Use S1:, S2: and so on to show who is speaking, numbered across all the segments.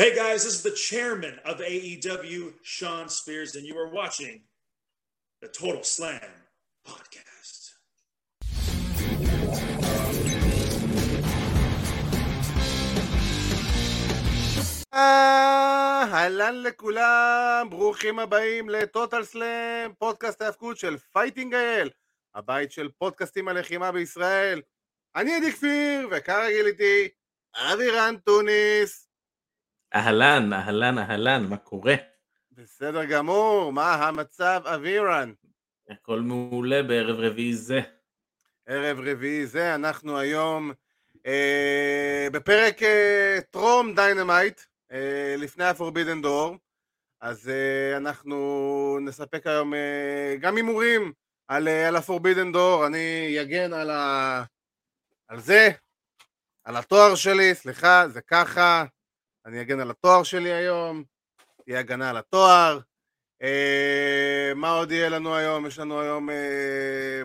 S1: Hey guys, this is the chairman of AEW, Shawn Spears, and you are watching the Total Slam podcast.
S2: אהלן לכולם, ברוכים הבאים לטוטל סלאם, פודקאסט ההאבקות של פייטינג אייל, הבית של פודקאסטים הלחימה בישראל. אני עדי כפיר, וכרגיל איתי אבירן טוניס.
S3: אהלן, אהלן, אהלן, מה קורה?
S2: בסדר גמור, מה המצב אבירן?
S3: הכל מעולה בערב רביעי זה.
S2: ערב רביעי זה, אנחנו היום אה, בפרק אה, טרום Dynamite, אה, לפני ה-Forbidden Door, אז אה, אנחנו נספק היום אה, גם הימורים על, אה, על ה-Forbidden Door, אני אגן על, ה... על זה, על התואר שלי, סליחה, זה ככה, אני אגן על התואר שלי היום, תהיה הגנה על התואר. אה, מה עוד יהיה לנו היום? יש לנו היום אה,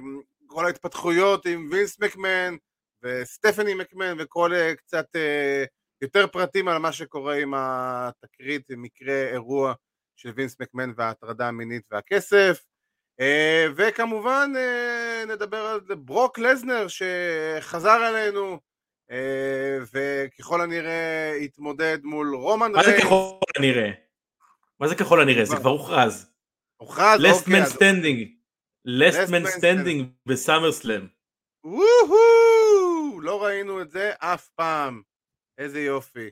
S2: כל ההתפתחויות עם וינס מקמן וסטפני מקמן וכל אה, קצת אה, יותר פרטים על מה שקורה עם התקרית, מקרה אירוע של וינס מקמן וההטרדה המינית והכסף. אה, וכמובן אה, נדבר על ברוק לזנר שחזר אלינו וככל הנראה יתמודד מול רומן
S3: מה זה
S2: ריינס.
S3: ככל הנראה? מה זה ככל הנראה? זה? כבר הוכרז.
S2: הוכרז,
S3: last
S2: אוקיי,
S3: man standing. last man standing בסאמר סלאם.
S2: וואו! לא ראינו את זה אף פעם. איזה יופי.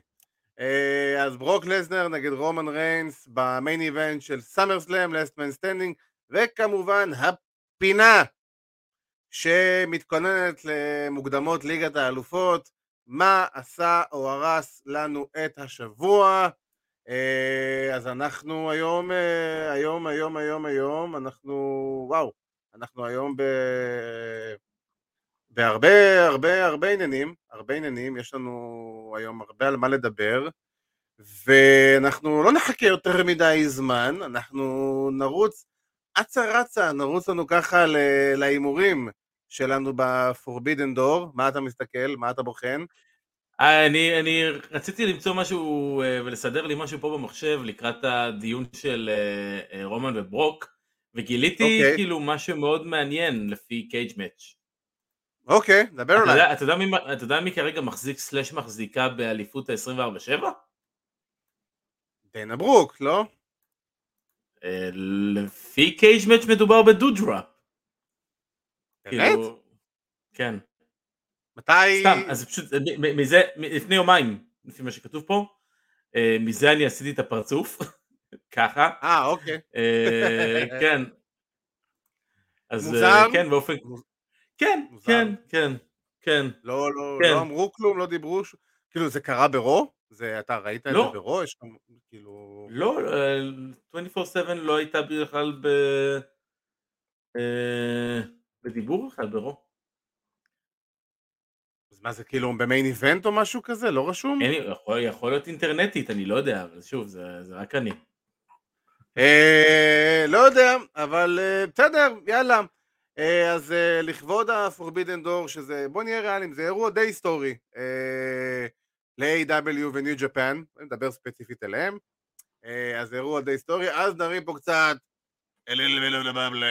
S2: אה, אז ברוק לזנר נגד רומן ריינס ב main event של סאמר סלאם, last man standing, וכמובן הפינה שמתכוננת למוקדמות ליגת האלופות, מה עשה או הרס לנו את השבוע. אה, אז אנחנו היום, אה, היום, היום, היום, היום, אנחנו, וואו, אנחנו היום ב... בהרבה, הרבה, הרבה עניינים, הרבה עניינים, יש לנו היום הרבה על מה לדבר, ואנחנו לא נחכה יותר מדי זמן, אנחנו נרוץ, אצה רצה, נרוץ לנו ככה להימורים שלנו ב-Forbidden Door, מה אתה מסתכל, מה אתה בוחן?
S3: אה, אני, אני רציתי למצוא משהו אה, ולסדר לי משהו פה במחשב לקראת הדיון של אה, רומן וברוק, וגיליתי
S2: אוקיי.
S3: כאילו משהו מאוד מעניין לפי קייג' מאץ'.
S2: אוקיי, דבר.
S3: יודע- אתה יודע מי- אתה יודע מי כרגע מחזיק סלאש מחזיקה באליפות ה-24/7?
S2: דיינה ברוק, לא?
S3: לפי קייג' מאץ' מדובר בדודראפ.
S2: באמת?
S3: כאילו, כן.
S2: מתי...
S3: סתם, אז פשוט, מזה, לפני יומיים, לפי מה שכתוב פה, אה, מזה אני עשיתי את הפרצוף, ככה,
S2: אה, אוקיי.
S3: אה, כן. אז
S2: מוזר?
S3: אה, כן, באופן, כן,
S2: מוזר.
S3: כן, כן, כן.
S2: לא, לא,
S3: כן.
S2: לא אמרו כלום, לא דיברו, ש- כאילו זה קרה ברו? זה, אתה ראית את
S3: לא.
S2: זה ברו? יש כאילו...
S3: לא, אה, 24/7 לא הייתה בכלל ב... אה, בדיבור בכלל, ברו.
S2: אז מה זה כאילו במיין איבנט או משהו כזה? לא רשום?
S3: אין יכול- יכול להיות אינטרנטית, אני לא יודע, אבל שוב, זה זה רק אני.
S2: אה, לא יודע, אבל אה, בסדר, יאללה. אה, אז אה, לכבוד ה-Forbidden Door, שזה, בוא נהיה ריאליים, זה אירוע די היסטורי אה, ל-AW ו-New Japan, נדבר ספציפית עליהם. אה, אז זה אירוע די היסטורי, אז נרים פה קצת... אליל ולא לבבלה.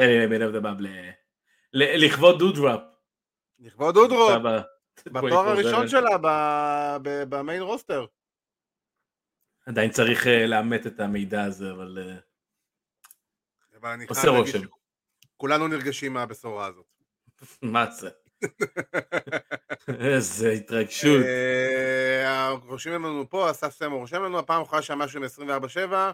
S3: אה, בין off the ל- ל- לכבוד דודרופ.
S2: לכבוד
S3: ב-
S2: בתואר
S3: 24/7.
S2: הראשון שלה ב main roster.
S3: עדיין צריך אה, לאמת את המידע הזה, אבל אה, עושה רושם.
S2: שכולנו נרגשים מהבשורה הזאת.
S3: מה זה? איזה התרגשות.
S2: אה, רושמים לנו פה, אסף סמו רושם לנו, הפעם האחרונה שהיה משהו עם 24-7,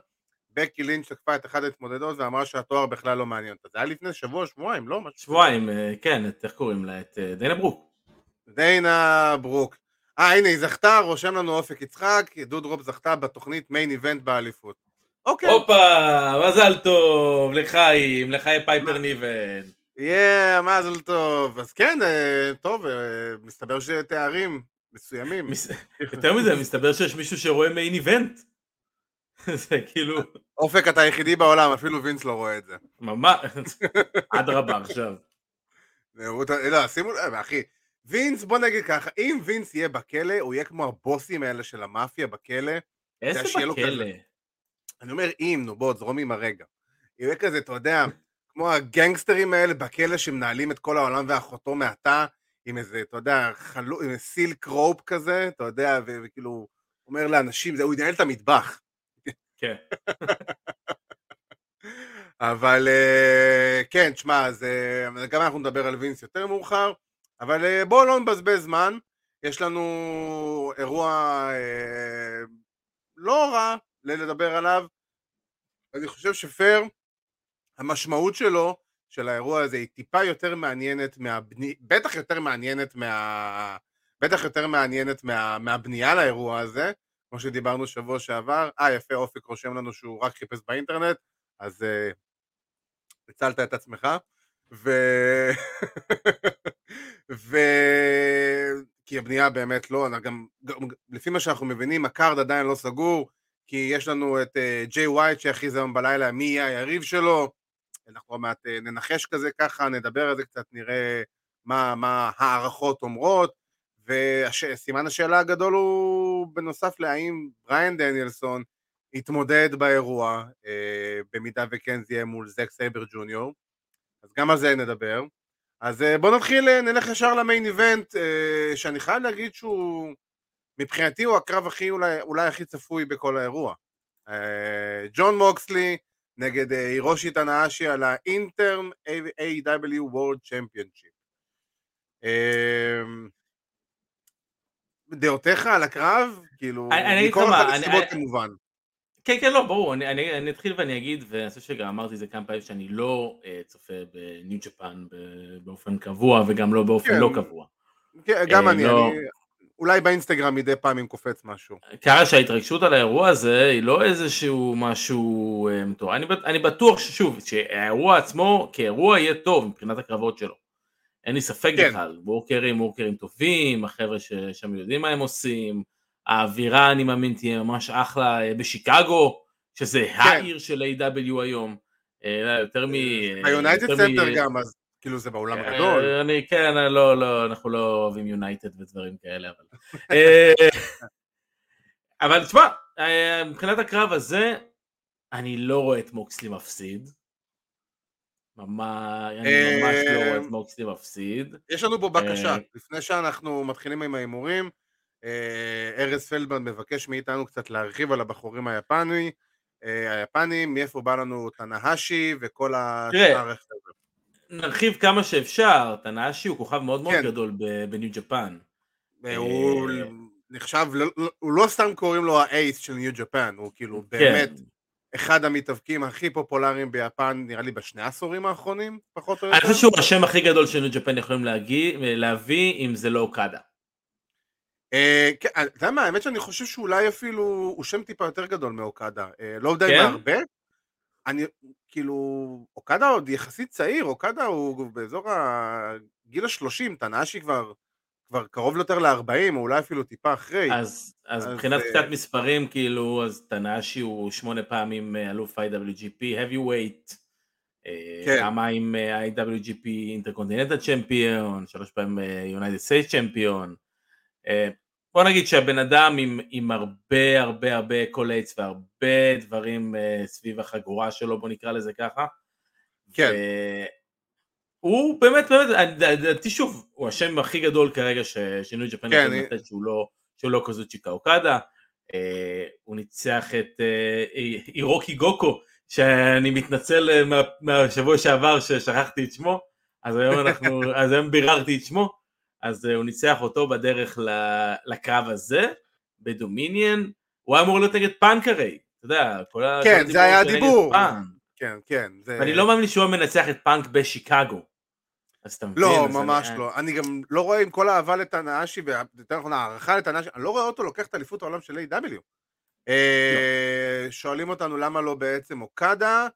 S2: בקי לינץ' תקפה את אחת ההתמודדות ואמרה שהתואר בכלל לא מעניין אותה. זה היה לפני שבוע, שבועיים, לא?
S3: שבועיים, אה, כן, את- איך קוראים לה? את אה, דיינה ברוק.
S2: דיינה ברוק. אה, הנה, היא זכתה, רושם לנו אופק יצחק, דודרופ זכתה בתוכנית מיין איבנט באליפות. אוקיי,
S3: הופה, מזל טוב, לחיים, לחיי פייפר ניבן.
S2: yeah, מזל טוב. אז כן, אה, טוב, מסתבר שתארים מסוימים.
S3: מס- יותר מזה, מסתבר שיש מישהו שרואה מיין איבנט. זה כאילו,
S2: אופק אתה היחידי בעולם, אפילו וינס לא רואה את זה.
S3: ממש, אדרבה עכשיו.
S2: לא, שימו לב, אחי, וינס, בוא נגיד ככה, אם וינס יהיה בכלא, הוא יהיה כמו הבוסים האלה של המאפיה בכלא,
S3: איזה בכלא.
S2: אני אומר אם, נו בוא, זרום עם הרגע. יהיה כזה, אתה יודע, כמו הגנגסטרים האלה בכלא שמנהלים את כל העולם ואחותו מעתה, עם איזה, אתה יודע, חלו, עם סילק רופ כזה, אתה יודע, וכאילו, אומר לאנשים, זה, הוא ינהל את המטבח.
S3: כן.
S2: אבל אה, כן, תשמע, אז אה, גם אנחנו נדבר על וינס יותר מאוחר, אבל אה, בואו לא נבזבז זמן, יש לנו אירוע אה, לא רע לדבר עליו, אני חושב שפייר, המשמעות שלו, של האירוע הזה, היא טיפה יותר מעניינת מהבני... בטח יותר מעניינת מה... בטח יותר מעניינת מה... מהבנייה לאירוע הזה, כמו שדיברנו שבוע שעבר. אה, יפה, אופק רושם לנו שהוא רק חיפש באינטרנט, אז uh, הצלת את עצמך. ו... ו... כי הבנייה באמת לא, גם, גם לפי מה שאנחנו מבינים, ה card עדיין לא סגור, כי יש לנו את ג'יי uh, ווייט שהכריז היום בלילה מי יהיה היריב שלו, אנחנו עוד מעט uh, ננחש כזה ככה, נדבר על זה קצת, נראה מה, מה הערכות אומרות, וסימן השאלה הגדול הוא בנוסף להאם בריאן דניאלסון יתמודד באירוע, אה, במידה וכן זה יהיה מול זק סייבר ג'וניור, אז גם על זה נדבר. אז אה, בואו נתחיל, אה, נלך ישר ל main event, אה, שאני חייב להגיד שהוא, מבחינתי הוא הקרב הכי, אולי, אולי הכי צפוי בכל האירוע. אה, ג'ון מוקסלי נגד אה, הירושי תנאשי על האינטרם A.W. World Championship. אה, דעותיך על הקרב? כאילו,
S3: אני-
S2: מכל אחת הסיבות כמובן.
S3: כן, כן, לא, ברור, אני, אני, אני אתחיל ואני אגיד, ואני חושב שגם אמרתי את זה כמה פעמים, שאני לא uh, צופה בניו ג'פן באופן קבוע, וגם לא באופן
S2: כן.
S3: לא קבוע.
S2: כן, גם
S3: אה,
S2: אני,
S3: לא.
S2: אני, אולי באינסטגרם מדי פעם אם קופץ משהו.
S3: ככה שההתרגשות על האירוע הזה היא לא איזשהו משהו אה, מטורף. אני, אני בטוח ששוב, שהאירוע עצמו כאירוע יהיה טוב מבחינת הקרבות שלו. אין לי ספק
S2: כן.
S3: בכלל, וורקרים, וורקרים טובים, החבר'ה ששם יודעים מה הם עושים, האווירה אני מאמין תהיה ממש אחלה אה, בשיקגו, שזה
S2: כן.
S3: העיר של A.W היום. אה, יותר מ...
S2: ביונייטד
S3: יותר
S2: סנטר
S3: מ-
S2: גם, אז כאילו זה באולם
S3: אה,
S2: הגדול.
S3: אני, כן, לא, לא, אנחנו לא אוהבים יונייטד ודברים כאלה, אבל... אה, אבל תשמע, אה, מבחינת הקרב הזה, אני לא רואה את מוקסלי מפסיד. ממש, אני ממש לא רואה את מוקסלי מפסיד.
S2: יש לנו פה בקשה,
S3: אה,
S2: לפני שאנחנו מתחילים עם ההימורים, אה, ארז פלדמן מבקש מאיתנו קצת להרחיב על הבחורים היפני, אה, היפנים, מאיפה בא לנו תנהשי וכל השאר החבר'ה.
S3: נרחיב כמה שאפשר, תנאשי הוא כוכב מאוד מאוד
S2: כן.
S3: גדול בניו ג'פן.
S2: הוא נחשב, הוא לא סתם קוראים לו האייס של ניו ג'פן, הוא כאילו
S3: כן.
S2: באמת אחד המתאבקים הכי פופולריים ביפן, נראה לי בשני העשורים האחרונים, פחות או
S3: אני
S2: יותר.
S3: חושב שהוא השם הכי גדול שניו ג'פן יכולים להגיע- להביא, אם זה לא אוקדה.
S2: אה, כן, אתה יודע מה, האמת שאני חושב שאולי אפילו הוא שם טיפה יותר גדול מאוקדה, אה, לא יודע אם
S3: כן?
S2: הרבה, אני, כאילו, אוקדה עוד יחסית צעיר, אוקדה הוא באזור הגיל השלושים, תנאשי כבר, כבר קרוב יותר ל-40, או אולי אפילו טיפה אחרי.
S3: אז, אז
S2: אז,
S3: מבחינת
S2: אה,
S3: קצת מספרים, כאילו, אז תנאשי הוא שמונה פעמים אה, אלוף IWGP, heavyweight,
S2: כן.
S3: פעמיים אה, IWGP אינטרקונטיננטל צ'מפיון, שלוש פעמים United State champion. בוא נגיד שהבן אדם עם, עם הרבה הרבה הרבה accolades והרבה דברים סביב החגורה שלו, בוא נקרא לזה ככה.
S2: כן.
S3: הוא באמת, באמת, לדעתי שוב, הוא השם הכי גדול כרגע ש- שניו ג'פן
S2: כן, אני-
S3: לתת שהוא לא, שהוא לא קזוצ'יקה אוקדה. אה, הוא ניצח את אה, אי- הירוקי גוטו, שאני מתנצל אה, מה, מהשבוע שעבר ששכחתי את שמו, אז היום אנחנו, אז היום ביררתי את שמו, אז אה, הוא ניצח אותו בדרך ל- לקרב הזה, בדומיניאן, הוא היה אמור להיות נגד פאנק הרי, אתה יודע, כל ה...
S2: כן, זה היה הדיבור. כן, כן. זה...
S3: ואני לא מאמין שהוא מנצח את פאנק בשיקגו. אז אתה מבין?
S2: לא, ממש לא. אני גם לא רואה עם כל האהבה לתנאשי, ויותר נכון, הערכה לתנאשי, אני לא רואה אותו לוקח את אליפות העולם של A.W. אה, שואלים אותנו למה לא בעצם אוקדה,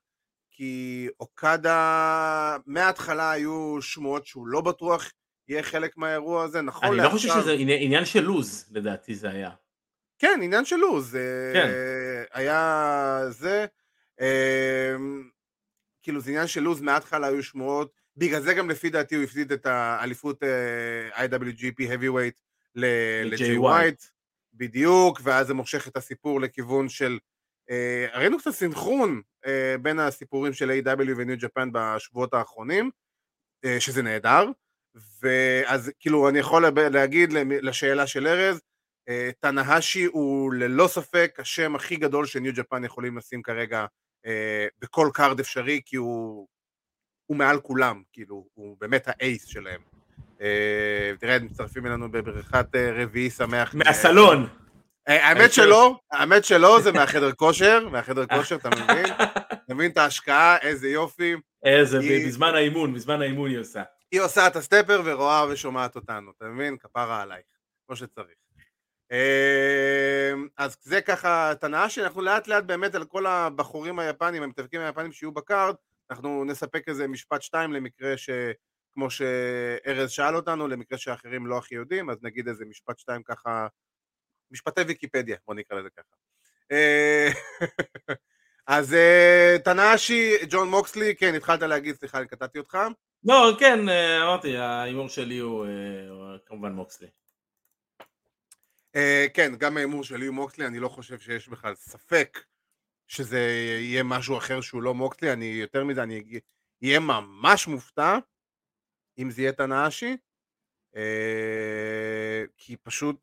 S2: כי אוקדה, מההתחלה היו שמועות שהוא לא בטוח יהיה חלק מהאירוע הזה, נכון
S3: אני לא חושב שזה עניין- עניין של לוז, לדעתי זה היה.
S2: כן, עניין של לו"ז. אה,
S3: כן.
S2: היה זה, אה, כאילו זה עניין של לו"ז, מההתחלה היו שמועות, בגלל זה גם לפי דעתי הוא הפסיד את האליפות אה, IWGP Heavyweight
S3: לג'יי ווייט.
S2: בדיוק, ואז זה מושך את הסיפור לכיוון של... אה, ראינו קצת סינכרון אה, בין הסיפורים של A.W. וניו ג'פן בשבועות האחרונים, אה, שזה נהדר, ואז כאילו אני יכול להגיד לשאלה של ארז, אה, תנאשי הוא ללא ספק השם הכי גדול שניו ג'פן יכולים לשים כרגע אה, בכל card אפשרי, כי הוא, הוא מעל כולם, כאילו, הוא באמת ה ace שלהם. אה, תראה, מצטרפים אלינו בברכת רביעי שמח.
S3: מהסלון.
S2: האמת שלא, האמת שלא, זה מהחדר כושר, מהחדר כושר, אתה מבין? אתה מבין את ההשקעה, איזה יופי.
S3: איזה, בזמן האימון, בזמן האימון היא עושה.
S2: היא עושה את הסטפר ורואה ושומעת אותנו, אתה מבין? כפרה עלייך, כמו שצריך. אז זה ככה תנאה שאנחנו לאט לאט באמת על כל הבחורים היפנים, המתאבקים היפנים שיהיו בקארד, אנחנו נספק איזה משפט שתיים למקרה ש... כמו שארז שאל אותנו, למקרה שאחרים לא הכי יודעים, אז נגיד איזה משפט שתיים ככה, משפטי ויקיפדיה, בוא נקרא לזה ככה. אה, אז אה, תנאשי, ג'ון מוקסלי, כן, התחלת להגיד, סליחה, אני קטעתי אותך.
S3: לא, כן, אה, אמרתי, ההימור שלי הוא כמובן מוקסלי.
S2: כן, גם ההימור של ליו מוקסלי, אני לא חושב שיש בכלל ספק שזה יהיה משהו אחר שהוא לא מוקסלי, אני יותר מזה, אני אהיה ממש מופתע אם זה יהיה תנאשי, uh, כי פשוט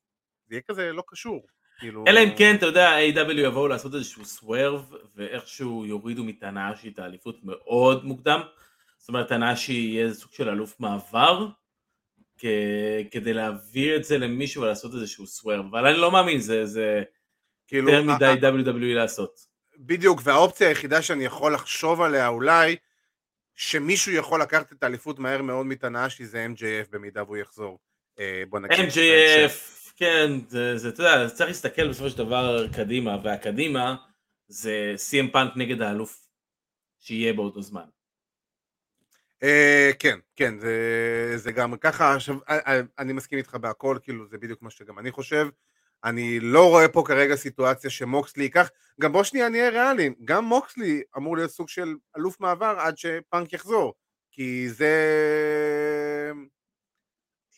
S2: זה יהיה כזה לא קשור.
S3: כאילו... אלא אם כן, אתה יודע, A.W. יבואו לעשות איזשהו סוורב, ואיכשהו יורידו מתנאשי את האליפות מאוד מוקדם. זאת אומרת, תנאשי יהיה סוג של אלוף מעבר, כדי להעביר את זה למישהו ולעשות איזשהו סוואר, אבל אני לא מאמין, זה, זה כאילו, יותר מדי WWE לעשות.
S2: בדיוק, והאופציה היחידה שאני יכול לחשוב עליה אולי, שמישהו יכול לקחת את האליפות מהר מאוד מתנאשי זה MJF במידה והוא יחזור.
S3: אה, בוא נגיד. MJF, כן, זה, אתה יודע, צריך להסתכל בסופו של דבר קדימה, והקדימה זה CM פאנק נגד האלוף שיהיה באותו זמן.
S2: Uh, כן, כן, זה, זה גם ככה, עכשיו, אה, אה, אני מסכים איתך בהכל, כאילו זה בדיוק מה שגם אני חושב. אני לא רואה פה כרגע סיטואציה שמוקסלי ייקח, גם בוא שנייה נהיה ריאליים, גם מוקסלי אמור להיות סוג של אלוף מעבר עד שפאנק יחזור, כי זה...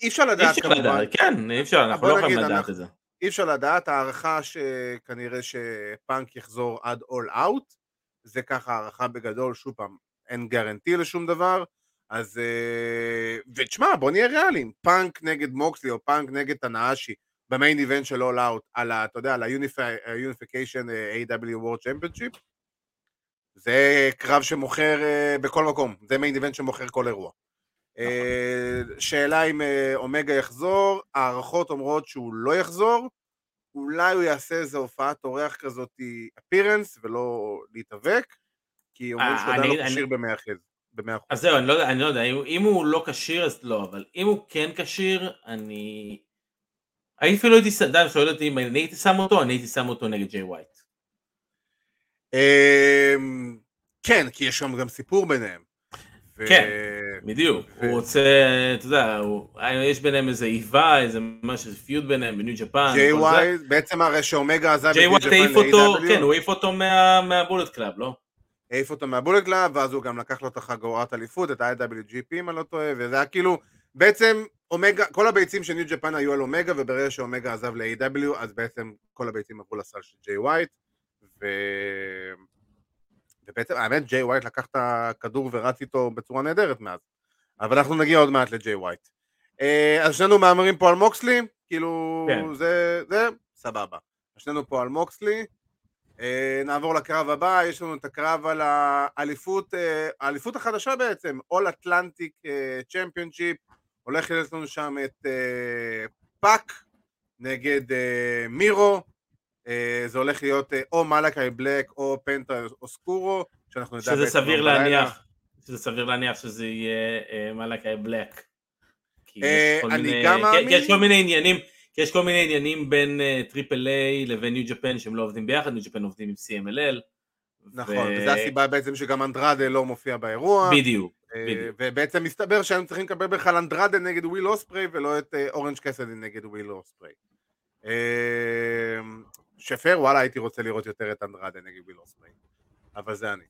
S2: אי אפשר לדעת
S3: כמובן. אי אפשר לדעת, כן, אי אפשר, אנחנו לא יכולים לדעת אנחנו, את זה.
S2: אי אפשר לדעת, הערכה שכנראה שפאנק יחזור עד אול אאוט, זה ככה הערכה בגדול, שוב פעם, אין guarantee לשום דבר, אז... אה, ותשמע, בוא נהיה ריאליים, פאנק נגד מוקסלי או פאנק נגד תנאשי במיין איבנט של אול אאוט, על ה... אתה יודע, על ה-Unification אה, A.W. World Championship, זה קרב שמוכר uh, בכל מקום, זה מיין איבנט שמוכר כל אירוע. Uh, שאלה אם אומגה יחזור, הערכות אומרות שהוא לא יחזור, אולי הוא יעשה איזה הופעת אורח כזאת, אפירנס, ולא להתאבק, כי אומרים שהוא עדיין לא כשיר במאה אחוז.
S3: אז זהו, לא אני לא יודע, אם הוא לא כשיר אז לא, אבל אם הוא כן כשיר, אני... אני אפילו הייתי, אתה שואל אותי אם אני הייתי שם אותו, אני הייתי שם אותו נגד ג'יי ווייט.
S2: אמ, כן, כי יש שם גם סיפור ביניהם.
S3: כן, בדיוק, הוא רוצה, אתה יודע, יש ביניהם איזה איבה, איזה משהו, feud ביניהם בניו ג'פן.
S2: ג'יי ווייט, בעצם הרי שאומגה עזב
S3: את ניו ג'פן ל-AEW. כן, הוא העיף אותו מהבולט קלאב, לא?
S2: העיף אותו מהבולט קלאב, ואז הוא גם לקח לו את החגורת אליפות, את ה-IWGP אם אני לא טועה, וזה היה כאילו, בעצם אומגה, כל הביצים של ניו ג'פן היו על אומגה, וברגע שאומגה עזב ל-AEW, אז בעצם כל הביצים עברו לסל של ג'יי ווייט, ו... ובעצם האמת ג'יי ווייט לקח את הכדור ורץ איתו בצורה נהדרת מאז, אבל אנחנו נגיע עוד מעט לג'יי ווייט. אה, אז שנינו מהמרים פה על מוקסלי, כאילו כן. זה, זה, סבבה. שנינו פה על מוקסלי, אה, נעבור לקרב הבא, יש לנו את הקרב על האליפות, אה, האליפות החדשה בעצם, All Atlantic Championship, הולך להיות לנו שם את פאק נגד מירו, זה הולך להיות או מלאקי בלק או פנטה אוסקורה,
S3: שאנחנו נדע שזה סביר להניח, שזה סביר להניח שזה יהיה מלאקי בלק. אני גם מאמין. יש כל מיני עניינים. כי יש כל מיני עניינים בין triple uh, A לבין ניו ג'פן שהם לא עובדים ביחד, ניו ג'פן עובדים עם CMLL.
S2: נכון, ו... וזו הסיבה בעצם שגם אנדרדה לא מופיע באירוע.
S3: בדיוק.
S2: ובעצם מסתבר שהם צריכים לקבל בכלל אנדרדה נגד וויל אוספרי ולא את uh, אורנג' קאסידי נגד וויל אוספרי. Uh, שפר, וואלה הייתי רוצה לראות יותר את אנדרדה נגד וויל אוספרי, אבל זה אני.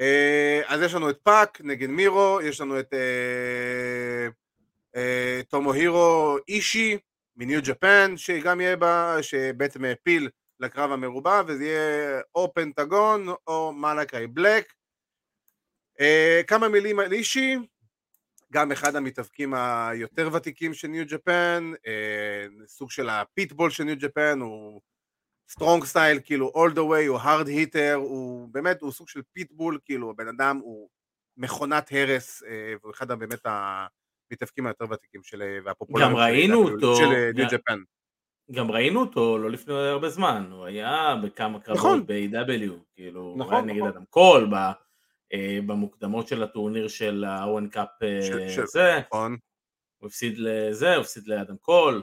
S2: Uh, אז יש לנו את פאק נגד מירו, יש לנו את תומוהירו אישי, מניו ג'פן, שגם יהיה בה, שבעצם העפיל לקרב המרובע, וזה יהיה או פנטגון או מלאקי בלק. אה, כמה מילים על אישי, גם אחד המתאבקים היותר ותיקים של ניו ג'פן, אה, סוג של הפיטבול של ניו ג'פן, הוא strong style, כאילו all the way, הוא hard hitter, הוא באמת, הוא סוג של פיטבול, כאילו הבן אדם הוא מכונת הרס, אה, והוא אחד באמת המתאבקים היותר ותיקים של, והפופולריים
S3: גם ראינו אותו,
S2: של ניו ג'פן.
S3: גם ראינו אותו לא לפני הרבה זמן, הוא היה בכמה קרבות
S2: נכון.
S3: ב-AEW, כאילו,
S2: נכון,
S3: הוא היה נגד
S2: נכון.
S3: אדם קול, ב- במוקדמות של הטורניר של האוון Cup
S2: של- של-
S3: זה,
S2: נכון.
S3: הוא הפסיד לזה, הוא הפסיד לאדם קול.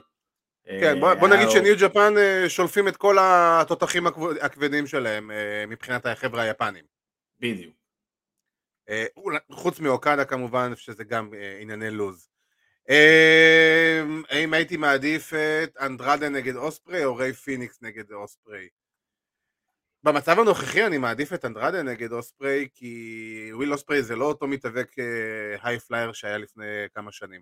S2: כן, בוא,
S3: אה,
S2: בוא נגיד שניו ג'פן אה, שולפים את כל התותחים הכבדים שלהם אה, מבחינת החבר'ה היפנים.
S3: בדיוק.
S2: אה, חוץ מאוקדה כמובן, שזה גם אה, ענייני לוז. אה, האם הייתי מעדיף את אנדרדה נגד אוספרי או ריי פיניקס נגד אוספרי? במצב הנוכחי אני מעדיף את אנדרדה נגד אוספרי כי וויל אוספרי זה לא אותו מתאבק high flyer שהיה לפני כמה שנים.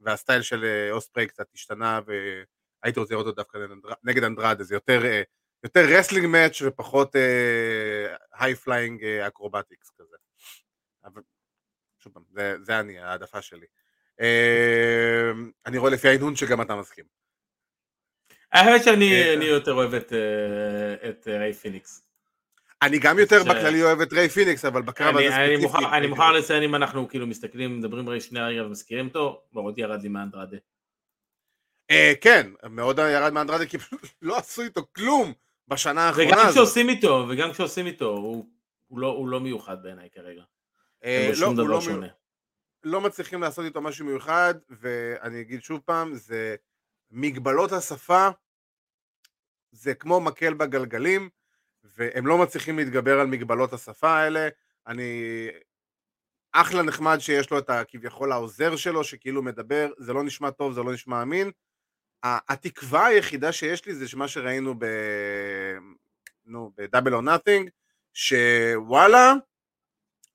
S2: וה style של אה, אוספרי קצת השתנה והייתי רוצה לראות אותו דווקא נגד אנדר- נגד אנדרדה. זה יותר אה, יותר wrestling match ופחות high flying acrobatics כזה. אבל שוב פעם זה, זה אני העדפה שלי. אה, אני רואה לפי ההנהון שגם אתה מסכים
S3: האמת שאני אני יותר אוהב את, אה, אה, ריי פיניקס.
S2: אני גם יותר בכללי אוהב את ריי פיניקס אבל בקרב הזה ספציפית
S3: אני מוכרח
S2: רוצה-
S3: לציין אם אנחנו כאילו מסתכלים, מדברים רגע שנייה רגע ומזכירים אותו, מאוד ירד לי מאנדרדה.
S2: אה, כן, מאוד ירד מאנדרדה כי לא עשו איתו כלום בשנה האחרונה
S3: וגם
S2: הזאת.
S3: כשעושים איתו, וגם כשעושים איתו, הוא, לא, לא מיוחד בעיניי כרגע.
S2: לא, הוא לא. לא מצליחים לעשות איתו משהו מיוחד, ואני אגיד שוב פעם, זה מגבלות השפה, זה כמו מקל בגלגלים, והם לא מצליחים להתגבר על מגבלות השפה האלה. אני... אחלה נחמד שיש לו את הכביכול העוזר שלו, שכאילו מדבר, זה לא נשמע טוב, זה לא נשמע אמין. התקווה היחידה שיש לי זה מה שראינו ב... נו, ב-Double or Nothing, שוואלה,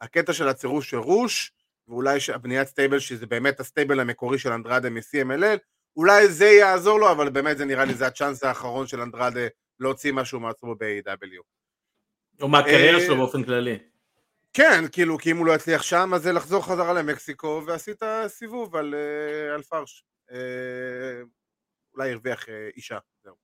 S2: הקטע של הצירוף של רוש, ואולי הבניית stable שזה באמת ה stable המקורי של אנדרדה מ-CMLL, אולי זה יעזור לו, אבל באמת זה נראה לי זה ה chance האחרון של אנדרדה להוציא משהו מעצמו ב-AEW.
S3: או מהקריירה
S2: אה,
S3: שלו באופן כללי.
S2: כן, כאילו, כי אם הוא לא יצליח שם, אז זה לחזור חזרה למקסיקו, ועשית סיבוב על, אה, על פרש. אה, אולי הרוויח אישה, זהו.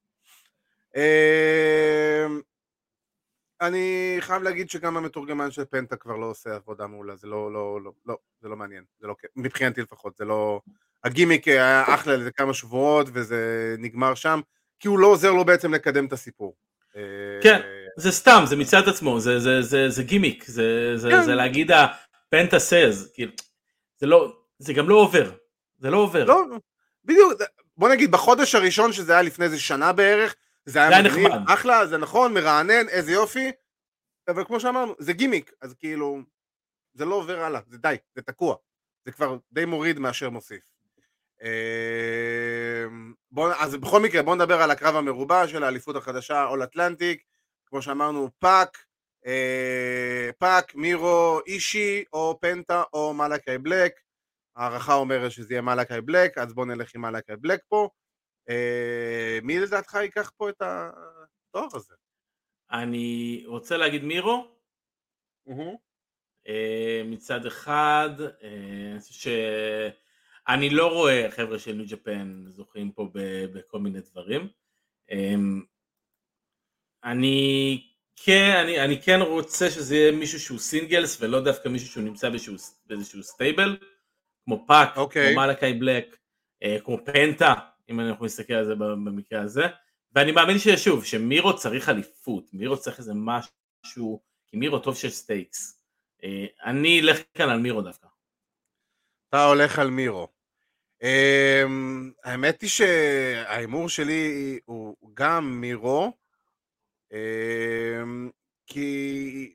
S2: אני חייב להגיד שגם המתורגמן של פנטה כבר לא עושה עבודה מעולה, זה לא, לא, לא, לא, זה לא מעניין, זה לא מבחינתי לפחות, זה לא... הגימיק היה אחלה לזה כמה שבועות, וזה נגמר שם, כי הוא לא עוזר לו בעצם לקדם את הסיפור. אה,
S3: כן. זה סתם, זה מצד עצמו, זה, זה, זה, זה גימיק, זה, זה,
S2: כן.
S3: זה להגיד הפנטה סז, כאילו, זה לא, זה גם לא עובר, זה לא עובר.
S2: לא, בדיוק, בוא נגיד בחודש הראשון שזה היה לפני איזה שנה בערך, זה היה
S3: זה היה
S2: מגניב,
S3: נחמד.
S2: אחלה, זה נכון, מרענן, איזה יופי, אבל כמו שאמרנו, זה גימיק, אז כאילו, זה לא עובר הלאה, זה די, זה תקוע, זה כבר די מוריד מאשר מוסיף. אה, בוא, אז בכל מקרה, בואו נדבר על הקרב המרובע של האליפות החדשה, All-Atlantic, כמו שאמרנו, פאק, אה, פאק, מירו, אישי, או פנטה, או מלאקי בלק, הערכה אומרת שזה יהיה מלאקי בלק, אז בואו נלך עם מלאקי בלק פה. אה, מי לדעתך ייקח פה את התואר הזה?
S3: אני רוצה להגיד מירו, אה, מצד אחד, אה, אני לא רואה חבר'ה של ניו ג'פן זוכים פה בכל מיני דברים. אה, אני כן, אני, אני כן רוצה שזה יהיה מישהו שהוא singles ולא דווקא מישהו שהוא נמצא באיזשהו, באיזשהו stable, כמו פאק,
S2: אוקיי.
S3: כמו מלאקי בלק, אה, כמו פנטה, אם אנחנו נסתכל על זה במקרה הזה. ואני מאמין ששוב, שמירו צריך אליפות, מירו צריך איזה משהו, כי מירו טוב שיש stakes. אה, אני אלך כאן על מירו דווקא.
S2: אתה הולך על מירו. Um, האמת היא שההימור שלי הוא גם מירו, um, כי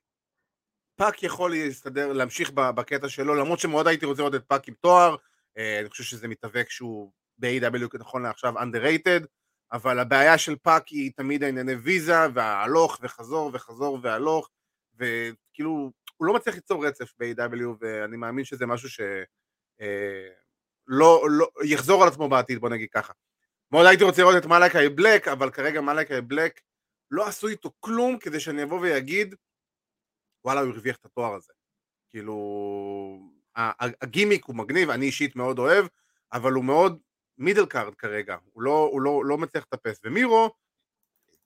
S2: פאק יכול להסתדר, להמשיך בקטע שלו, למרות שמאוד הייתי רוצה לראות את פאק עם תואר, uh, אני חושב שזה מתאבק שהוא ב-AEW נכון לעכשיו underrated, אבל הבעיה של פאק היא תמיד הענייני ויזה, וההלוך וחזור וחזור והלוך, וכאילו הוא לא מצליח ליצור רצף ב-AEW, ואני מאמין שזה משהו ש... לא, לא, יחזור על עצמו בעתיד, בוא נגיד ככה. מאוד הייתי רוצה לראות את מלאקי בלק, אבל כרגע מלאקי בלק לא עשו איתו כלום כדי שאני אבוא ואגיד, וואלה, הוא הרוויח את התואר הזה. כאילו, הגימיק הוא מגניב, אני אישית מאוד אוהב, אבל הוא מאוד middle card כרגע, הוא לא, הוא לא, לא מצליח לטפס. ומירו,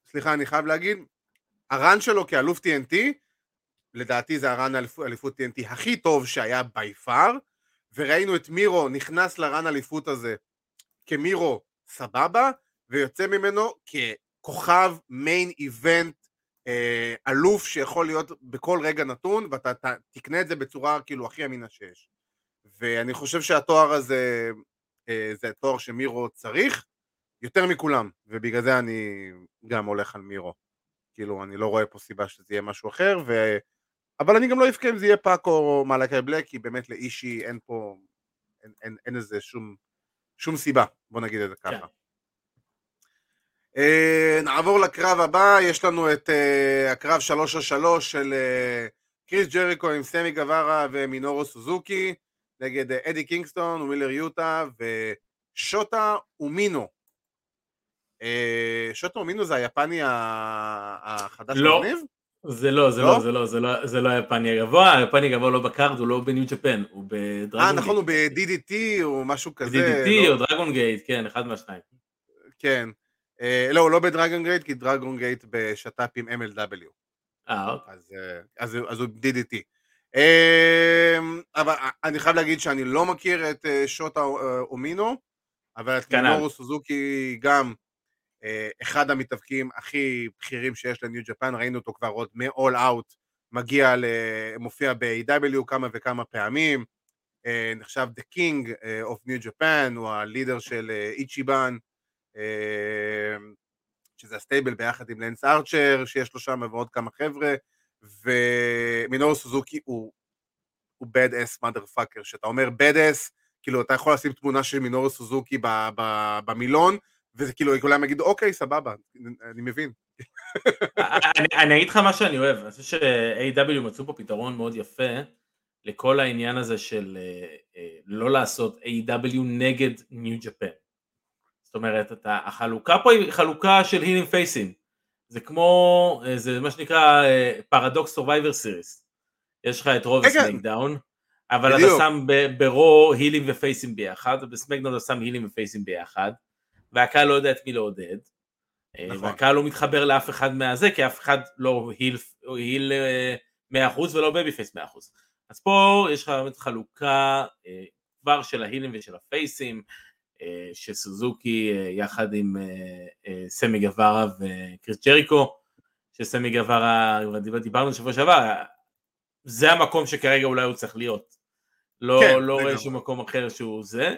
S2: סליחה, אני חייב להגיד, ה run שלו כאלוף TNT, לדעתי זה ה run אליפות TNT הכי טוב שהיה בי פאר, וראינו את מירו נכנס לרן אליפות הזה כמירו סבבה, ויוצא ממנו ככוכב מיין איבנט אה, אלוף שיכול להיות בכל רגע נתון, ואתה ת, תקנה את זה בצורה כאילו הכי אמינה שיש. ואני חושב שהתואר הזה אה, זה תואר שמירו צריך יותר מכולם, ובגלל זה אני גם הולך על מירו. כאילו, אני לא רואה פה סיבה שזה יהיה משהו אחר, ו... אבל אני גם לא אבכה אם זה יהיה פאק או מלאקי בלק, כי באמת לאישי אין פה, אין, אין, אין איזה שום, שום סיבה, בוא נגיד את זה ככה. כן. Uh, נעבור לקרב הבא, יש לנו את uh, הקרב 3 על 3 של uh, קריס ג'ריקו עם סמי גווארה ומינורו סוזוקי נגד uh, אדי קינגסטון, ווילר יוטה ושוטה אומינו. Uh, שוטה אומינו זה היפני החדש
S3: לא. מגניב? זה לא, זה לא, לא, זה לא, זה לא, זה לא היפני הגבוה, היפני הגבוה לא ב card, הוא לא ב New Japan, הוא ב Dragon Gate.
S2: אה, נכון, הוא ב-DDT או משהו כזה.
S3: DDT לא? או Dragon Gate, כן, אחד מהשניים.
S2: כן. אה, לא, הוא לא ב Dragon Gate, כי Dragon Gate בשת"פ עם MLW.
S3: אה, אוקיי.
S2: אז, אה, הוא DDT. אה, אבל אני חייב להגיד שאני לא מכיר את שוטה אומינו, אבל את מינורו סוזוקי גם אחד המתאבקים הכי בכירים שיש לניו ג'פן, ראינו אותו כבר עוד מ-all out, מגיע, מופיע ב-AW כמה וכמה פעמים, נחשב The King of New Japan, הוא הלידר של איצ'יבן, שזה הסטייבל ביחד עם לנס ארצ'ר שיש לו שם ועוד כמה חבר'ה ומינור סוזוקי הוא הוא bad ass motherfucker. שאתה אומר bad ass כאילו אתה יכול לשים תמונה של מינור סוזוקי במילון וזה כאילו כולם יגידו אוקיי סבבה אני מבין.
S3: אני, אגיד לך מה שאני אוהב, אני חושב ש-AW מצאו פה פתרון מאוד יפה לכל העניין הזה של אה, אה, לא לעשות AW נגד ניו ג'פן. אומרת, אתה, החלוקה פה היא חלוקה של הילינג פייסים. זה כמו, אה, זה מה שנקרא פרדוקס Survivor Series. יש לך את רוב ה SmackDown, אבל בדיוק. אתה שם ב Raw הילים ופייסים ביחד, וב SmackDown אתה שם הילים ופייסים ביחד, והקהל לא יודע את מי לעודד. אה, נכון. והקהל לא מתחבר לאף אחד מהזה, כי אף אחד לא heel, heel 100% אה, ולא baby face 100%. אז פה יש לך באמת חלוקה כבר של ההילים ושל הפייסים, אה, של סוזוקי אה, יחד עם אה, סמי גווארה וקריס ג'ריקו, שסמי גווארה, דיברנו שבוע שעבר, זה המקום שכרגע אולי הוא צריך להיות. לא, כן, לא רואה שום מקום אחר שהוא זה.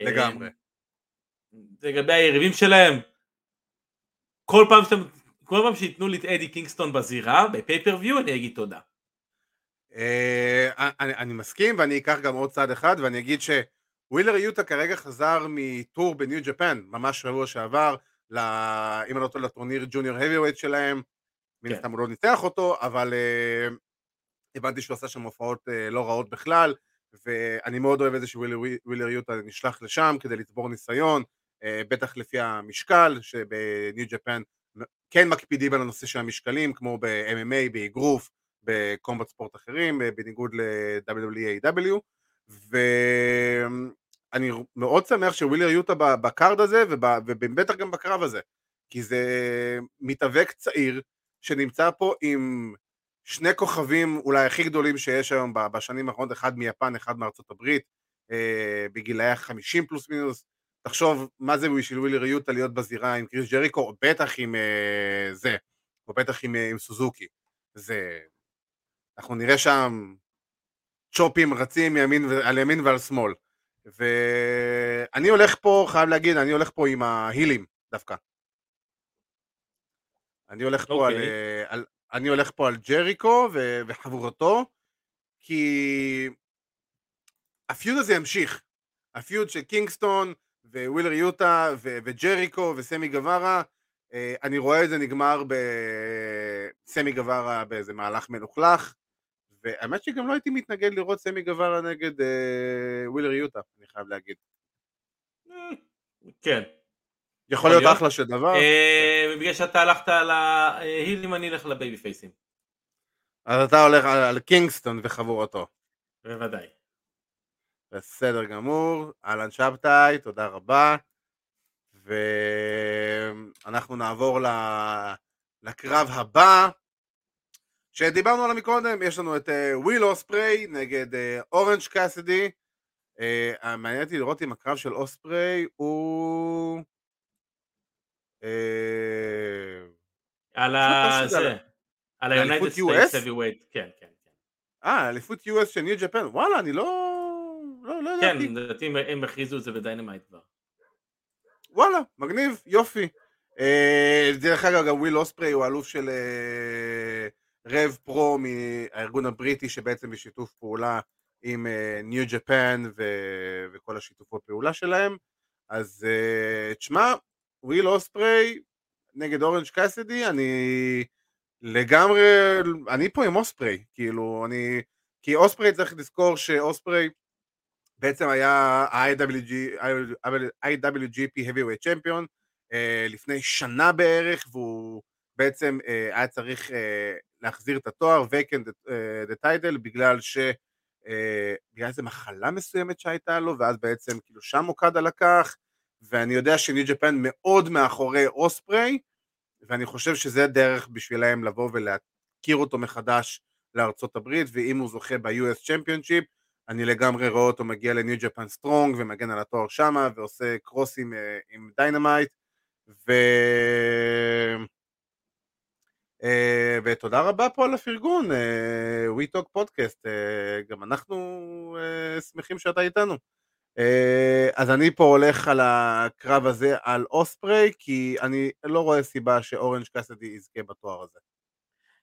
S2: לגמרי.
S3: לגבי היריבים שלהם, כל פעם שאתם, כל פעם שייתנו לי את אדי קינגסטון בזירה, בפייפריוויו, אני אגיד תודה.
S2: אני, אני מסכים ואני אקח גם עוד צעד אחד ואני אגיד ש... ווילר יוטה כרגע חזר מטור בניו ג'פן, ממש שבוע שעבר, אם אני לא טועה לטורניר ג'וניור האביווייט שלהם, מן כן. הסתם הוא לא ניצח אותו, אבל uh, הבנתי שהוא עשה שם הופעות uh, לא רעות בכלל, ואני מאוד אוהב את זה שווילר יוטה נשלח לשם כדי לצבור ניסיון, uh, בטח לפי המשקל, שבניו ג'פן כן מקפידים על הנושא של המשקלים, כמו ב-MMA, באגרוף, בקומבט ספורט אחרים, בניגוד ל-WWEAW, אני מאוד שמח שווילר יוטה ב card הזה ובטח גם בקרב הזה כי זה מתאבק צעיר שנמצא פה עם שני כוכבים אולי הכי גדולים שיש היום בשנים האחרונות, אחד מיפן, אחד מארצות הברית, אה, בגילאי החמישים פלוס מינוס, תחשוב מה זה בשביל ווילר יוטה להיות בזירה עם קריס ג'ריקו, או בטח עם אה, זה, או בטח עם, אה, עם סוזוקי. זה... אנחנו נראה שם צ'ופים רצים ימין, על ימין ועל שמאל. ואני הולך פה, חייב להגיד, אני הולך פה עם ההילים דווקא. אני הולך פה okay. על, אוקיי. על, אני הולך פה על ג'ריקו ו, וחבורתו, כי ה feud הזה ימשיך. ה feud של קינגסטון ווילר יוטה ו, וג'ריקו וסמי גווארה, אה, אני רואה את זה נגמר בסמי גווארה באיזה מהלך מלוכלך, והאמת שגם לא הייתי מתנגד לראות סמי גווארה נגד אה, ווילר יוטה, אני חייב להגיד.
S3: כן.
S2: יכול להיות אחלה של דבר.
S3: אה, בגלל שאתה הלכת על ההילים, אני אלך לבייבי פייסים.
S2: אז אתה הולך על קינגסטון וחבורתו.
S3: בוודאי.
S2: בסדר גמור, אהלן שבתאי, תודה רבה. ואנחנו נעבור לקרב הבא, שדיברנו עליו מקודם, יש לנו את וויל אוספריי נגד אורנג' קאסדי. מעניין אותי לראות אם הקרב של אוספריי הוא...
S3: אה, על ה... זה, על ה-United States Heavyweight, כן, כן. כן.
S2: אה, אליפות US של New Japan, וואלה, אני לא... לא, לא
S3: ידעתי. כן, לדעתי הם הכריזו את זה ב Dynamite כבר.
S2: וואלה, מגניב, יופי. אה, דרך אגב, גם וויל אוספרי הוא אלוף של אה, Rev Pro מהארגון הבריטי שבעצם בשיתוף פעולה עם New Japan וכל השיתופי פעולה שלהם. אז תשמע, וויל אוספרי נגד אורנג' קאסדי, אני לגמרי, אני פה עם אוספרי, כאילו, אני, כי אוספרי צריך לזכור שאוספרי בעצם היה ה-IWGP Heavyweight Champion uh, לפני שנה בערך, והוא בעצם uh, היה צריך uh, להחזיר את התואר, vacant the title, בגלל ש... בגלל איזה מחלה מסוימת שהייתה לו, ואז בעצם כאילו שם אוקדה לקח, ואני יודע שניו ג'פן מאוד מאחורי אוספריי, ואני חושב שזה דרך בשבילהם לבוא ולהכיר אותו מחדש לארצות הברית, ואם הוא זוכה ב-US Championship, אני לגמרי רואה אותו מגיע ל New Japan Strong ומגן על התואר שמה ועושה קרוסים אה, עם Dynamite ו... אה, ותודה רבה פה על הפרגון, אה, We Talk Podcast, גם אנחנו שמחים שאתה איתנו. אז אני פה הולך על הקרב הזה על אוספריי, כי אני לא רואה סיבה שאורנג' קאסדי יזכה בתואר הזה.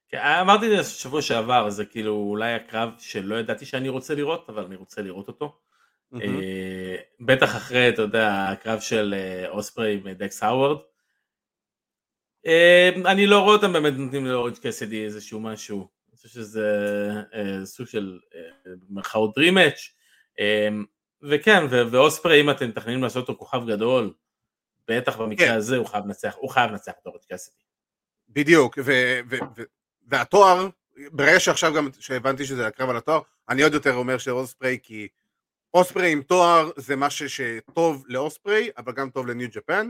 S3: כן, אמרתי את זה שבוע שעבר, זה כאילו אולי הקרב שלא ידעתי שאני רוצה לראות, אבל אני רוצה לראות אותו. Mm-hmm. בטח אחרי, אתה יודע, הקרב של אה, אוספרי ודקס האוורד. אה, אני לא רואה אותם באמת נותנים לאורנג' קסדי איזשהו משהו. אני חושב שזה סוג של מרכאות דרימץ'. וכן, ואוספרי, אם אתם מתכננים לעשות אותו כוכב גדול, בטח במקרה כן. הזה הוא חייב לנצח, הוא חייב לנצח את אורנג' קסדי.
S2: בדיוק, והתואר, ברגע שעכשיו גם שהבנתי שזה הקרב על התואר, אני עוד יותר אומר שאוספריי כי אוספריי עם תואר זה משהו שטוב לאוספריי, אבל גם טוב לניו ג'פן,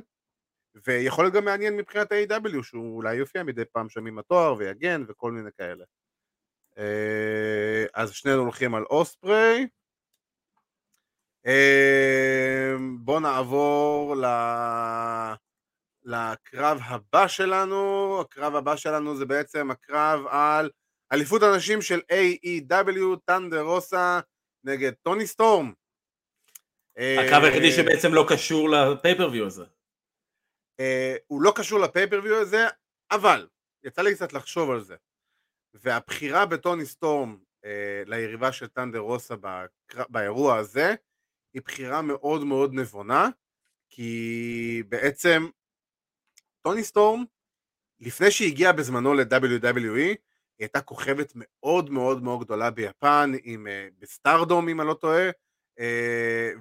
S2: ויכול להיות גם מעניין מבחינת ה-AW, שהוא אולי יופיע מדי פעם שם עם התואר ויגן וכל מיני כאלה. אה, אז שנינו הולכים על אוספריי. אה, בואו נעבור ל... לקרב הבא שלנו, הקרב הבא שלנו זה בעצם הקרב על אליפות הנשים של AEW, טנדר רוסה נגד טוני סטורם.
S3: הקרב היחידי שבעצם לא קשור לפייפריוויו הזה.
S2: אה, הוא לא קשור לפייפריוויו הזה, אבל יצא לי קצת לחשוב על זה. והבחירה בטוני סטורם אה, ליריבה של טנדר רוסה באירוע הזה היא בחירה מאוד מאוד נבונה, כי בעצם טוני סטורם, לפני שהיא הגיעה בזמנו ל-WWE, היא הייתה כוכבת מאוד מאוד מאוד גדולה ביפן, עם, uh, בסטארדום אם אני לא טועה, uh,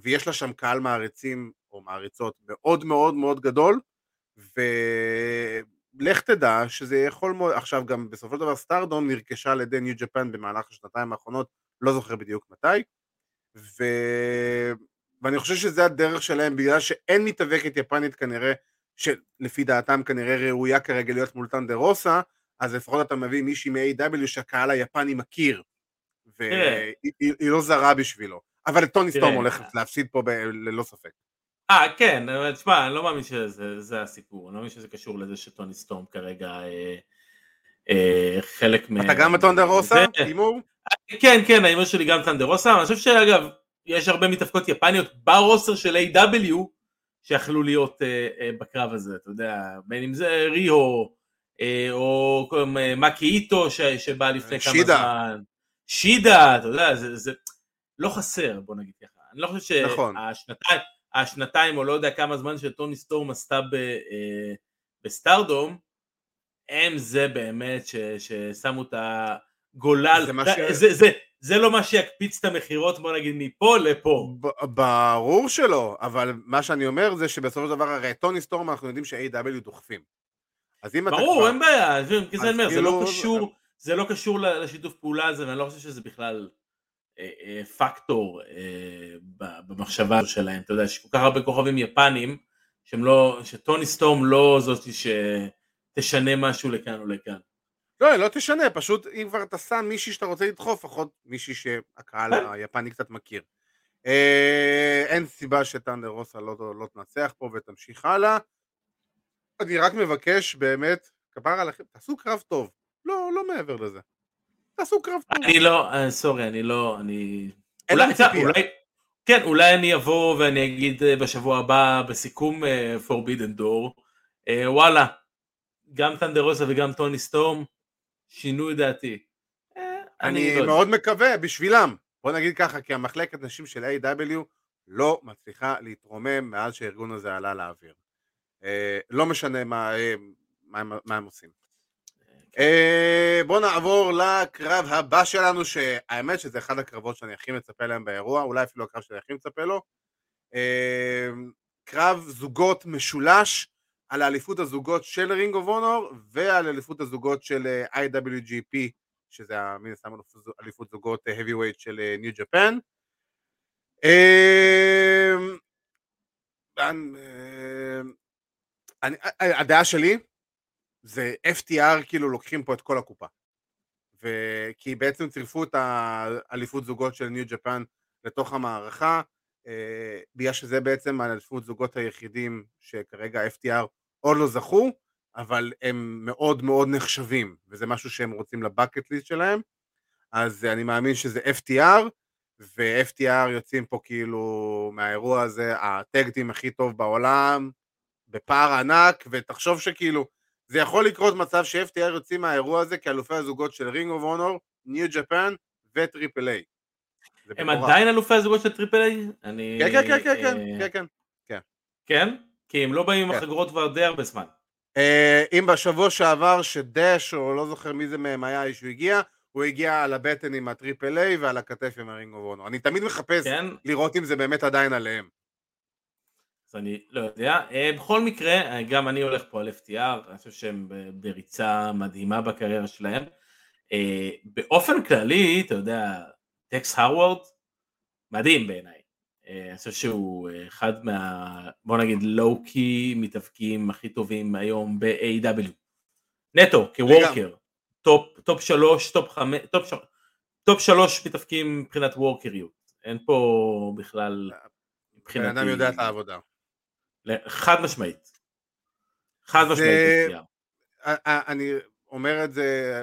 S2: ויש לה שם קהל מעריצים או מעריצות מאוד מאוד מאוד גדול, ולך תדע שזה יכול מאוד, עכשיו גם בסופו של דבר סטארדום נרכשה על ידי ניו ג'פן במהלך השנתיים האחרונות, לא זוכר בדיוק מתי, ו... ואני חושב שזה הדרך שלהם, בגלל שאין מתאבקת יפנית כנראה שלפי דעתם כנראה ראויה כרגע להיות מול טנדר רוסה, אז לפחות אתה מביא מישהי מ-A.W שהקהל היפני מכיר, והיא לא זרה בשבילו. אבל את טוני סטורם הולך להפסיד פה ללא ספק.
S3: אה, כן, אבל תשמע, אני לא מאמין שזה הסיפור, אני לא מאמין שזה קשור לזה שטוני סטורם כרגע אה, אה, חלק
S2: מ... אתה גם בטונדר רוסה? הימור?
S3: כן, כן, ההימור שלי גם טנדר רוסה, אני חושב שאגב, יש הרבה מתאבקות יפניות ברוסר של A.W. שיכלו להיות אה, אה, בקרב הזה, אתה יודע, בין אם זה ריהו, אה, או מקי איטו שבא לפני כמה. זמן, שידה, אתה יודע, זה, זה לא חסר, בוא נגיד ככה, אני לא חושב נכון. שהשנתיים, השנתיים או לא יודע כמה זמן שטוני סטורם עשתה ב, בסטארדום, הם זה באמת ש, ששמו את הגולל, זה, ש... זה, זה, זה לא מה שיקפיץ את המכירות, בוא נגיד, מפה לפה.
S2: ברור שלא, אבל מה שאני אומר זה שבסופו של דבר, הרי טוני סטורם אנחנו יודעים ש-A.W דוחפים. אז אם אתה
S3: ברור,
S2: כבר...
S3: אין בעיה, זה זה אני אומר, זה לא
S2: כאילו-
S3: קשור, זה לא קשור לשיתוף פעולה הזה, ואני לא חושב שזה בכלל אה, אה, פקטור אה, במחשבה שלהם, אתה יודע, יש כל כך הרבה כוכבים יפנים, שהם לא, שטוני סטורם לא זאת שתשנה משהו לכאן או לכאן.
S2: לא, לא תשנה, פשוט אם כבר אתה שם מישהי שאתה רוצה לדחוף, לפחות מישהי שהקהל. היפני קצת מכיר. אה, אין סיבה שטנדר רוסה לא, לא תנצח פה ותמשיך הלאה. אני רק מבקש באמת, כפר עליכם, תעשו קרב טוב. לא, לא מעבר לזה. תעשו קרב טוב.
S3: אני לא, אה, סורי, אני לא, אני...
S2: אין
S3: אולי,
S2: לך ציפייה.
S3: אולי, כן, אולי אני אבוא ואני אגיד אה, בשבוע הבא בסיכום אה, Forbidden Door, אה, וואלה, גם טנדרוסה וגם טוני סטורם שינו את דעתי. אה,
S2: אני
S3: לא יודע.
S2: מאוד מקווה בשבילם. בוא נגיד ככה, כי המחלקת נשים של A.W. לא מצליחה להתרומם מאז שהארגון הזה עלה לאוויר. אה, לא משנה מה, אה, מה, הם- מה הם עושים. אה, בואו נעבור לקרב הבא שלנו, שהאמת שזה אחד הקרבות שאני הכי מצפה להם באירוע, אולי אפילו הקרב שאני הכי מצפה לו. אה, קרב זוגות משולש על האליפות הזוגות של Ring of Honor ועל אליפות הזוגות של אה, IWGP, שזה מן הסתם אליפות- זוגות heavy weight של New Japan. הדעה שלי זה FTR כאילו לוקחים פה את כל הקופה. וכי בעצם צירפו את האליפות זוגות של New Japan לתוך המערכה, אה, בגלל שזה בעצם האליפות זוגות היחידים שכרגע FTR עוד לא זכו, אבל הם מאוד מאוד נחשבים, וזה משהו שהם רוצים לבקט ליסט שלהם, אז אני מאמין שזה FTR, ו-FTR יוצאים פה כאילו מהאירוע הזה הטקטים הכי טוב בעולם, בפער ענק, ותחשוב שכאילו זה יכול לקרות מצב ש-FTR יוצאים מהאירוע הזה כאלופי הזוגות של רינג אוף אונור, New Japan ו Triple A.
S3: הם. עדיין אלופי הזוגות של Triple A? אני...
S2: כן, כן, כן, כן, כן,
S3: אה,
S2: כן, כן.
S3: כן? כי הם לא באים עם
S2: כן.
S3: החגורות כבר די הרבה זמן.
S2: אה, אם בשבוע שעבר שדקס, או לא זוכר מי זה מהם היה, שהוא הגיע, הוא הגיע על הבטן עם ה Triple A ועל הכתף עם ה Ring of Honor. אני תמיד מחפש
S3: כן?
S2: לראות אם זה באמת עדיין עליהם.
S3: אז אני לא יודע. אה, בכל מקרה, גם אני הולך פה על FTR, אני חושב שהם בריצה מדהימה בקריירה שלהם. באופן כללי, אתה יודע, דקס הארווד, מדהים בעיניי. אה, אני חושב שהוא אה, אחד מה, בוא נגיד, low-key מתאבקים הכי טובים היום ב-AEW. נטו, כ worker. top, top שלוש, top חמש, top, של- top שלוש מתאבקים מבחינת וורקריות. אין פה בכלל,
S2: בן אדם יודע את העבודה.
S3: חד משמעית. חד
S2: זה-
S3: משמעית.
S2: אני אומר את זה,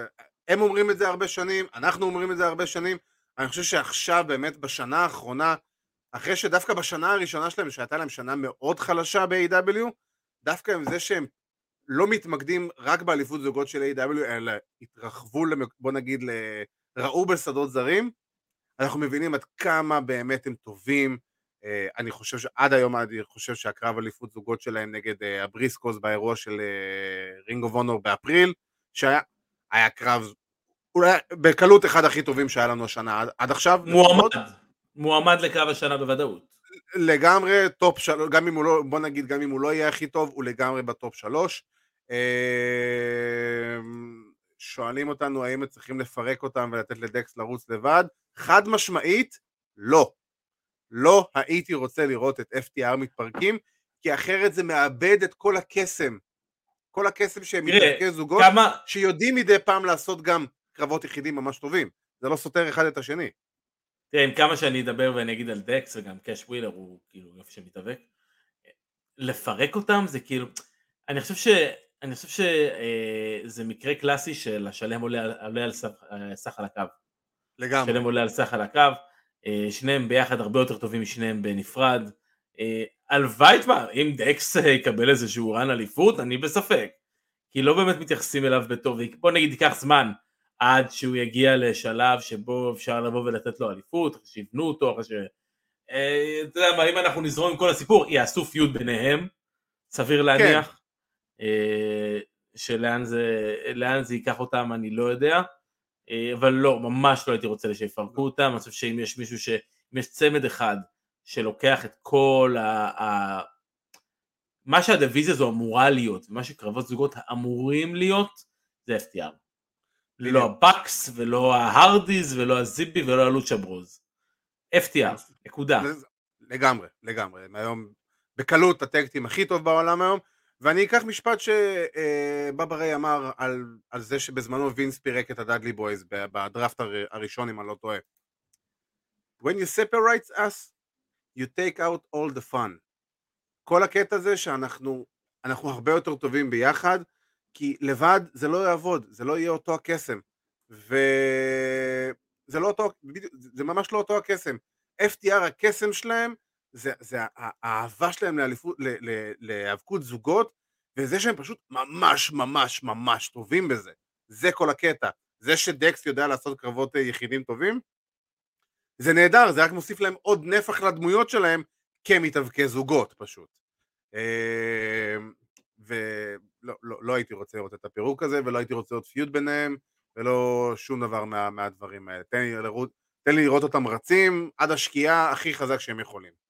S2: הם אומרים את זה הרבה שנים, אנחנו אומרים את זה הרבה שנים, אני חושב שעכשיו באמת בשנה האחרונה, אחרי שדווקא בשנה הראשונה שלהם, שהייתה להם שנה מאוד חלשה ב-AW, דווקא עם זה שהם לא מתמקדים רק באליפות זוגות של A.W, אלא התרחבו, בוא נגיד, ל- ראו בשדות זרים, אנחנו מבינים עד כמה באמת הם טובים. אה, אני חושב שעד היום אני חושב שהקרב אליפות זוגות שלהם נגד אה, הבריסקוס באירוע של Ring of Honor באפריל, שהיה היה קרב אולי בקלות אחד הכי טובים שהיה לנו השנה עד, עד עכשיו.
S3: מועמד. מועמד לקרב השנה בוודאות.
S2: לגמרי top שלוש, גם אם הוא לא, בוא נגיד, גם אם הוא לא יהיה הכי טוב, הוא לגמרי ב top שלוש. אה, שואלים אותנו האם צריכים לפרק אותם ולתת לדקס לרוץ לבד, חד משמעית, לא. לא הייתי רוצה לראות את FTR מתפרקים, כי אחרת זה מאבד את כל הקסם. כל הקסם שהם מתאבקי זוגות,
S3: כמה,
S2: שיודעים מדי פעם לעשות גם קרבות יחידים ממש טובים. זה לא סותר אחד את השני.
S3: תראה, עם כמה שאני אדבר ואני אגיד על דקס וגם קאש ווילר הוא כאילו יופי שמתאבק, לפרק אותם זה כאילו, אני חושב ש... אני חושב שזה מקרה קלאסי של השלם עולה, עולה על סך, אה, סך על הקו.
S2: לגמרי.
S3: שלם עולה על סך על הקו, אה, שניהם ביחד הרבה יותר טובים משניהם בנפרד. אה, הלוואי, תשמע, אם דקס אה, יקבל איזשהו רן אליפות, אני בספק. כי לא באמת מתייחסים אליו בתור, בוא נגיד ייקח זמן עד שהוא יגיע לשלב שבו אפשר לבוא ולתת לו אליפות, אחרי שיבנו אותו, אחרי ש... אה, אתה יודע מה, אם אנחנו נזרום עם כל הסיפור, יעשו פיוט ביניהם, סביר להניח. אה, שלאן זה, זה ייקח אותם אני לא יודע. אה, אבל לא, ממש לא הייתי רוצה שיפרקו אותם, אני חושב שאם יש מישהו ש... אם יש צמד אחד שלוקח את כל ה... ה... מה שהדיוויזיה הזו אמורה להיות, ומה שקרבות זוגות אמורים להיות, זה FTR. לא הבקס, ולא ההרדיז, ולא הזיבי, ולא הלוצ'ה ברוז. FTR, נקודה.
S2: לגמרי, לגמרי. הם היום בקלות הטקטים הכי טוב בעולם היום, ואני אקח משפט שבבא ריי אמר על, על זה שבזמנו וינס פירק את הדאדלי בויז בדראפט הראשון, אם אני לא טועה. When you separate us, you take out all the fun. כל הקטע זה שאנחנו אנחנו הרבה יותר טובים ביחד, כי לבד זה לא יעבוד, זה לא יהיה אותו הקסם. וזה לא אותו, זה ממש לא אותו הקסם. FTR הקסם שלהם זה, זה האהבה שלהם להיאבקות זוגות, וזה שהם פשוט ממש ממש ממש טובים בזה. זה כל הקטע. זה שדקס יודע לעשות קרבות יחידים טובים, זה נהדר, זה רק מוסיף להם עוד נפח לדמויות שלהם כמתאבקי זוגות פשוט. ולא לא, לא הייתי רוצה לראות את הפירוק הזה, ולא הייתי רוצה לראות פיוט ביניהם, ולא שום דבר מה, מהדברים האלה. תן לי, לראות, תן לי לראות אותם רצים עד השקיעה הכי חזק שהם יכולים.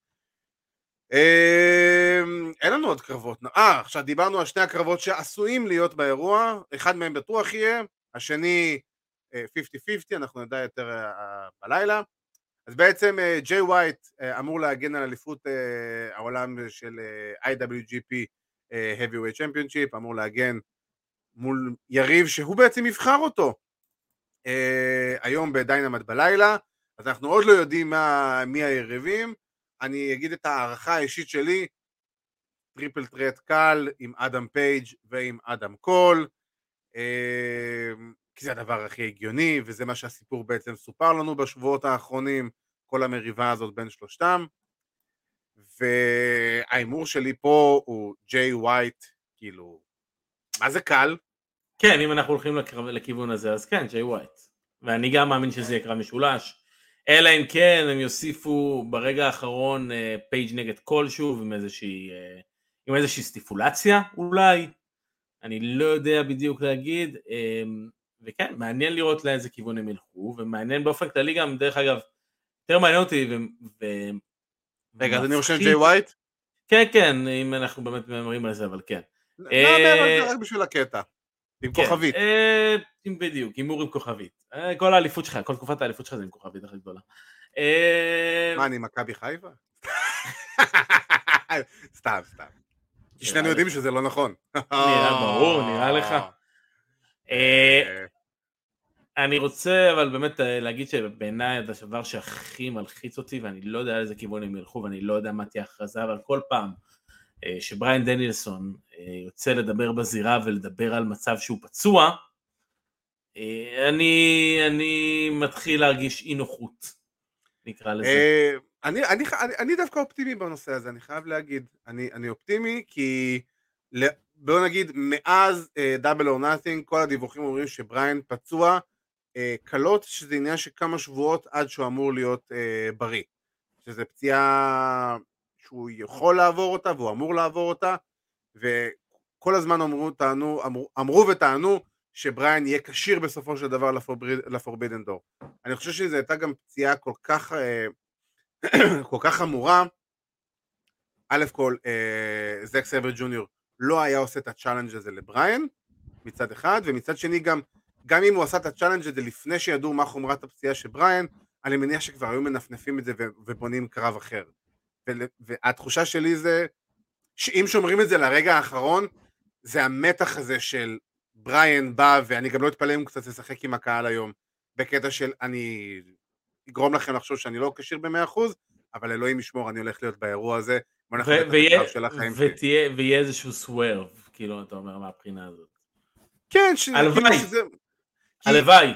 S2: אמ, אין לנו עוד קרבות. אה, עכשיו דיברנו על שני הקרבות שעשויים להיות באירוע, אחד מהם בטוח יהיה, השני 50-50, אה, אנחנו נדע יותר אה, בלילה. אז בעצם ג'יי uh, ווייט אמור להגן על אליפות העולם של IWGP Heavyweight Championship, אמור להגן מול יריב שהוא בעצם יבחר אותו uh, היום בדיינמייט בלילה, אז אנחנו עוד לא יודעים מה, מי היריבים, אני אגיד את ההערכה האישית שלי, triple threat קל עם אדם פייג' ועם אדם קול, uh, כי זה הדבר הכי הגיוני, וזה מה שהסיפור בעצם סופר לנו בשבועות האחרונים, כל המריבה הזאת בין שלושתם. וההימור שלי פה הוא ג'יי ווייט, כאילו, מה זה קל?
S3: כן, אם אנחנו הולכים לקרב, לכיוון הזה, אז כן, ג'יי ווייט. ואני גם מאמין שזה יהיה קרב משולש. אלא אם כן הם יוסיפו ברגע האחרון פייג' אה, נגד כלשהו עם איזושהי, אה, עם איזושהי stipulation אולי. אני לא יודע בדיוק להגיד. אמ, וכן, מעניין לראות לאיזה כיוון הם ילכו, ומעניין באופן כללי גם, דרך אגב, יותר מעניין אותי, ו...
S2: רגע, אז אני רושם ג'יי ווייט?
S3: כן, כן, אם אנחנו באמת ממרים על זה, אבל כן.
S2: לא, אה, רק בשביל הקטע. עם כן, כוכבית.
S3: אה, בדיוק, הימור עם כוכבית. אה, כל האליפות שלך, כל תקופת האליפות שלך זה עם כוכבית הכי גדולה.
S2: מה, אני מכבי חיפה? סתם, סתם. כי שנינו יודעים שזה לא נכון.
S3: נראה ברור, נראה לך. אני רוצה אבל באמת אה, להגיד שבעיניי הדבר שהכי מלחיץ אותי ואני לא יודע לאיזה כיוון הם ילכו ואני לא יודע מה תהיה הכרזה אבל כל פעם אה, שבריין דנילסון אה, יוצא לדבר בזירה ולדבר על מצב שהוא פצוע אני, אני מתחיל להרגיש אי נוחות נקרא לזה.
S2: אני, אני, אני, אני דווקא אופטימי בנושא הזה אני חייב להגיד אני, אני אופטימי כי בוא נגיד מאז דאבל או נאטינג כל הדיווחים אומרים שבריין פצוע קלות, שזה עניין של כמה שבועות עד שהוא אמור להיות אה, בריא. שזה פציעה שהוא יכול לעבור אותה והוא אמור לעבור אותה, וכל הזמן אמרו, טענו, אמרו, אמרו וטענו שבריין יהיה כשיר בסופו של דבר ל Forbidden Door. אני חושב שזו הייתה גם פציעה כל כך, אה, כל כך חמורה. א' כל, אה, זק סייבר ג'וניור לא היה עושה את ה challenge הזה לבריין, מצד אחד, ומצד שני גם גם אם הוא עשה את ה challenge הזה לפני שידעו מה חומרת הפציעה של בריאן, אני מניח שכבר היו מנפנפים את זה ובונים קרב אחר. והתחושה שלי זה שאם שומרים את זה לרגע האחרון, זה המתח הזה של בריאן בא, ואני גם לא אתפלא אם הוא קצת ישחק עם הקהל היום, בקטע של אני אגרום לכם לחשוב שאני לא כשיר במאה אחוז, אבל אלוהים ישמור, אני הולך להיות באירוע הזה,
S3: ויהיה איזשהו סוורב, כאילו, אתה אומר, מהבחינה הזאת.
S2: כן, הלוואי.
S3: הלוואי.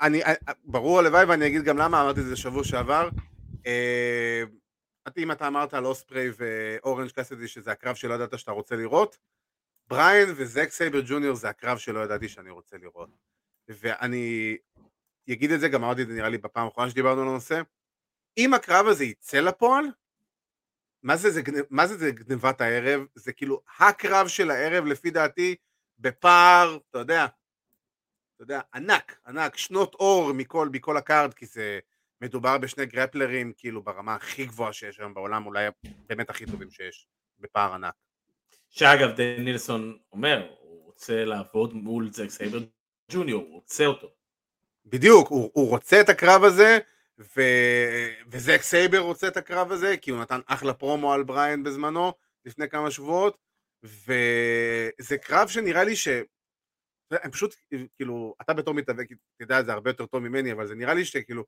S2: אני, אה, ברור הלוואי ואני אגיד גם למה אמרתי את זה שבוע שעבר. אה, אם אתה אמרת על אוספריי ואורנג' קאסידי שזה הקרב שלא ידעת שאתה רוצה לראות, בריין וזק סייבר ג'וניור זה הקרב שלא ידעתי שאני רוצה לראות. ואני אגיד את זה, גם אמרתי את זה נראה לי בפעם האחרונה שדיברנו על הנושא, אם הקרב הזה יצא לפועל, מה זה, זה, מה זה, זה גניבת הערב? זה כאילו הקרב של הערב לפי דעתי בפער, אתה יודע, יודע, ענק, ענק, שנות אור מכל, מכל ה card, כי זה מדובר בשני גראפלרים, כאילו, ברמה הכי גבוהה שיש היום בעולם, אולי באמת הכי טובים שיש, בפער ענק.
S3: שאגב, דניאלסון אומר, הוא רוצה לעבוד מול זק סייבר ג'וניור, הוא רוצה אותו.
S2: בדיוק, הוא, הוא רוצה את הקרב הזה, ו... וזק סייבר רוצה את הקרב הזה, כי הוא נתן אחלה פרומו על בריין בזמנו, לפני כמה שבועות, וזה קרב שנראה לי ש... הם פשוט, כאילו, אתה בתור מתאבק, תדע את זה הרבה יותר טוב ממני, אבל זה נראה לי שכאילו,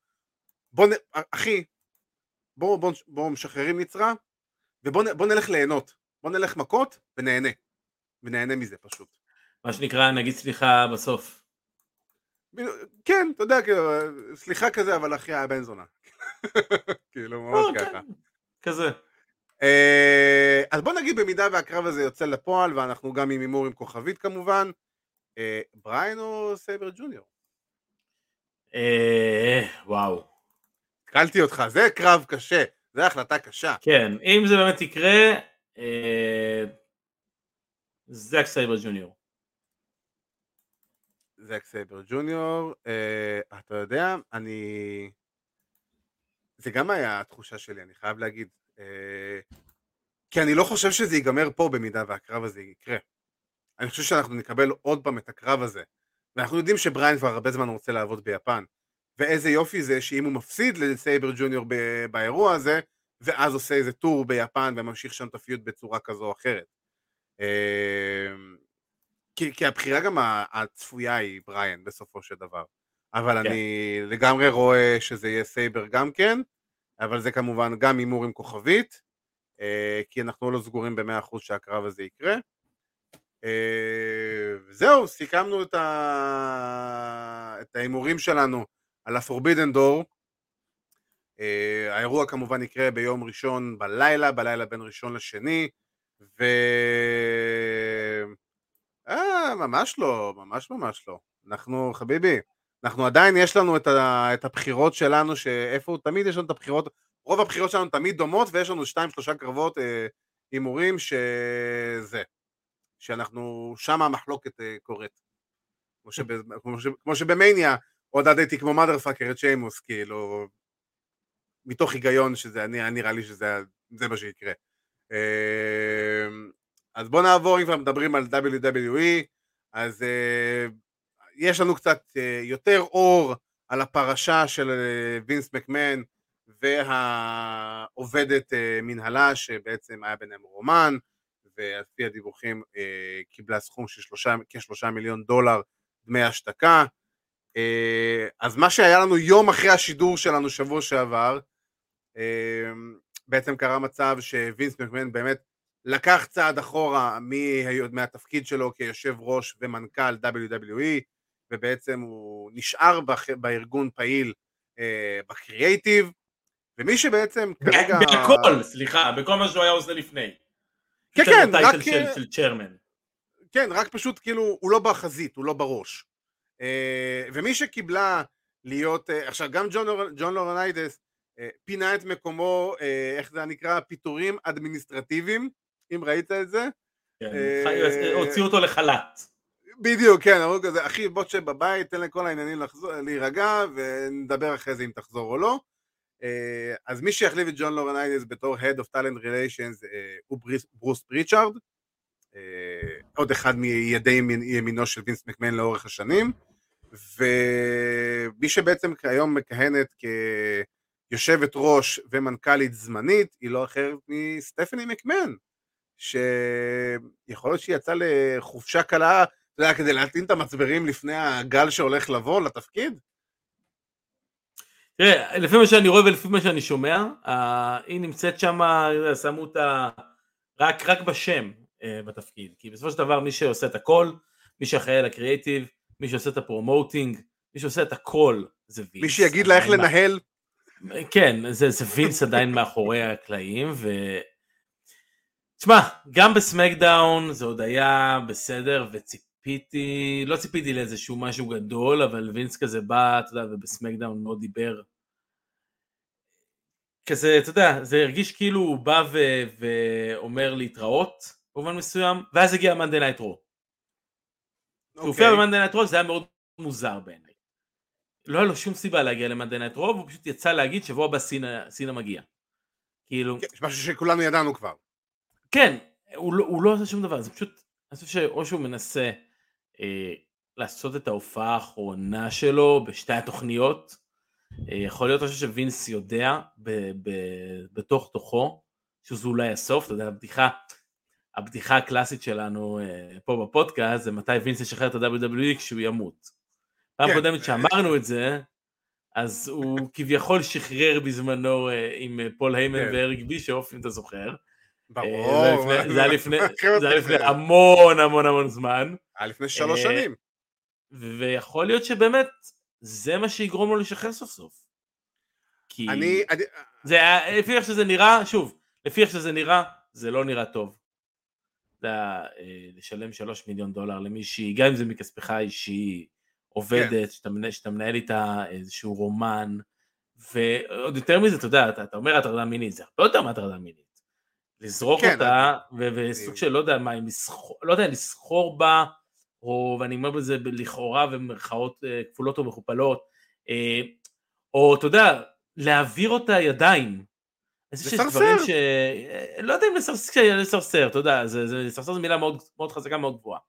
S2: בוא, נ... אחי, בוא, בוא, בוא משחררים נצרה, ובוא נלך ליהנות, בוא נלך מכות ונהנה, ונהנה מזה פשוט.
S3: מה שנקרא, נגיד סליחה בסוף.
S2: כן, אתה יודע, כאילו, סליחה כזה, אבל אחי היה בן זונה. כאילו, ממש
S3: כן,
S2: ככה.
S3: כזה.
S2: אה, אז בוא נגיד במידה והקרב הזה יוצא לפועל, ואנחנו גם עם הימור עם כוכבית כמובן, אה, בריין או סייבר ג'וניור?
S3: אה, וואו.
S2: תקלתי אותך, זה קרב קשה, זה החלטה קשה.
S3: כן, אם זה באמת יקרה, זק סייבר ג'וניור.
S2: זק סייבר ג'וניור, אתה יודע, אני... זה גם היה התחושה שלי, אני חייב להגיד. כי אני לא חושב שזה ייגמר פה במידה והקרב הזה יקרה. אני חושב שאנחנו נקבל עוד פעם את הקרב הזה. ואנחנו יודעים שבריין כבר הרבה זמן רוצה לעבוד ביפן. ואיזה יופי זה שאם הוא מפסיד לסייבר ג'וניור באירוע הזה, ואז עושה איזה טור ביפן וממשיך שם את הפיוט בצורה כזו או אחרת. כי, כי הבחירה גם הצפויה היא בריין בסופו של דבר. אבל כן. אני לגמרי רואה שזה יהיה סייבר גם כן, אבל זה כמובן גם הימור עם כוכבית, כי אנחנו לא סגורים במאה אחוז שהקרב הזה יקרה. זהו, סיכמנו את, ה... את ההימורים שלנו על ה-Forbidden Door. האירוע כמובן יקרה ביום ראשון בלילה, בלילה בין ראשון לשני, ו... אה, ממש לא, ממש ממש לא. אנחנו, חביבי, אנחנו עדיין, יש לנו את, ה, את הבחירות שלנו, שאיפה, תמיד יש לנו את הבחירות, רוב הבחירות שלנו תמיד דומות, ויש לנו שתיים, שלושה קרבות אה, הימורים אה, שזה, שאנחנו, שם המחלוקת אה, קורית. כמו, שב, כמו, ש, כמו שבמניה עודדתי כמו מאדר פאקר את שיימוס, כאילו, מתוך היגיון שזה, אני, נראה לי שזה מה שיקרה. אה, אז בואו נעבור, אם כבר מדברים על WWE, אז uh, יש לנו קצת uh, יותר אור על הפרשה של וינס מקמן והעובדת מנהלה שבעצם היה ביניהם רומן, ועל פי הדיווחים uh, קיבלה סכום של שלושה, כשלושה מיליון דולר דמי השתקה. Uh, אז מה שהיה לנו יום אחרי השידור שלנו שבוע שעבר, uh, בעצם קרה מצב שווינס מקמן באמת לקח צעד אחורה מהתפקיד שלו כיושב ראש ומנכ"ל WWE ובעצם הוא נשאר בארגון פעיל אה, בקריאייטיב ומי שבעצם כרגע...
S3: בכל, סליחה, בכל מה שהוא היה עושה לפני.
S2: כן, כן, רק...
S3: של, של צ'רמן.
S2: כן, רק פשוט כאילו הוא לא בחזית, הוא לא בראש. אה, ומי שקיבלה להיות, אה, עכשיו גם ג'ון, ג'ון לורינייטיס פינה את מקומו, איך זה נקרא, פיטורים אדמיניסטרטיביים אם ראית את זה.
S3: כן, אה, הוציאו אותו לחל"ת.
S2: בדיוק, כן, אמרו כזה, אחי בוא תשב בבית, תן לכל העניינים להירגע, ונדבר אחרי זה אם תחזור או לא. אה, אז מי שיחליף את ג'ון לורינייטיס בתור Head of Talent Relations אה, הוא ברוס פריצ'ארד, עוד אחד מידי ימינו של וינס מקמן לאורך השנים, ומי שבעצם היום מכהנת כיושבת ראש ומנכ"לית זמנית, היא לא אחרת מסטפני מקמן. שיכול להיות שהיא יצאה לחופשה קלה, אתה יודע, כדי להטעין את המצברים לפני הגל שהולך לבוא לתפקיד?
S3: תראה, לפי מה שאני רואה ולפי מה שאני שומע, היא נמצאת שם, שמו אותה רק, רק בשם uh, בתפקיד, כי בסופו של דבר מי שעושה את הכל, מי שאחראי על הקריאיטיב, מי שעושה את ה promoting, מי שעושה את הכל זה וינס.
S2: מי שיגיד לה איך לנהל.
S3: כן, זה, זה וינס עדיין מאחורי הקלעים, ו... תשמע, גם בסמקדאון זה עוד היה בסדר וציפיתי, לא ציפיתי לאיזשהו משהו גדול, אבל וינס כזה בא, אתה יודע, ובסמקדאון מאוד דיבר. כזה, אתה יודע, זה הרגיש כאילו הוא בא ו- ואומר להתראות במובן מסוים, ואז הגיע מאנדיי נייט רו. הוא הופיע במאנדיי נייט רו, זה היה מאוד מוזר בעיניי. לא היה לו שום סיבה להגיע למאנדיי נייט רו, הוא פשוט יצא להגיד שבוע הבא סינה, סינה מגיע. כאילו...
S2: כן, משהו שכולנו ידענו כבר.
S3: כן, הוא לא, הוא לא עושה שום דבר, זה פשוט, אני חושב שאו שהוא מנסה לעשות את ההופעה האחרונה שלו בשתי התוכניות, אה, יכול להיות משהו שווינס יודע ב, ב, בתוך תוכו, שזה אולי הסוף, אתה יודע, הבדיחה, הבדיחה הקלאסית שלנו אה, פה בפודקאסט זה מתי וינס ישחרר את ה-WWE כשהוא ימות. פעם כן. קודמת שאמרנו את זה, אז הוא כביכול שחרר בזמנו אה, עם פול היימן כן. ואריק בישוף, אם אתה זוכר.
S2: ברור.
S3: לפני, זה היה לפני המון המון המון זמן.
S2: היה לפני שלוש שנים.
S3: ויכול להיות שבאמת זה מה שיגרום לו לשחרר סוף סוף. כי אני, אני... זה, לפי איך שזה נראה, שוב, לפי איך שזה נראה, זה לא נראה טוב. זה אה, לשלם שלוש מיליון דולר למישהי, גם אם זה מכספך האישי, עובדת, כן. שאתה, שאתה מנהל איתה איזשהו רומן, ועוד יותר מזה, אתה יודע, אתה, אתה אומר הטרדה מינית, זה הרבה יותר מהטרדה מינית. לזרוק כן, אותה, וסוג של לא יודע מה, לסחור, לא יודע, לסחור בה, או, ואני אומר בזה לכאורה במרכאות אה, כפולות או מכופלות, אה, או אתה יודע, להעביר אותה ידיים.
S2: לסרסר. ש...
S3: אה, לא יודע אם לסרסר, לסרסר, אתה יודע, זה, זה, לסרסר זו מילה מאוד, מאוד חזקה, מאוד גבוהה.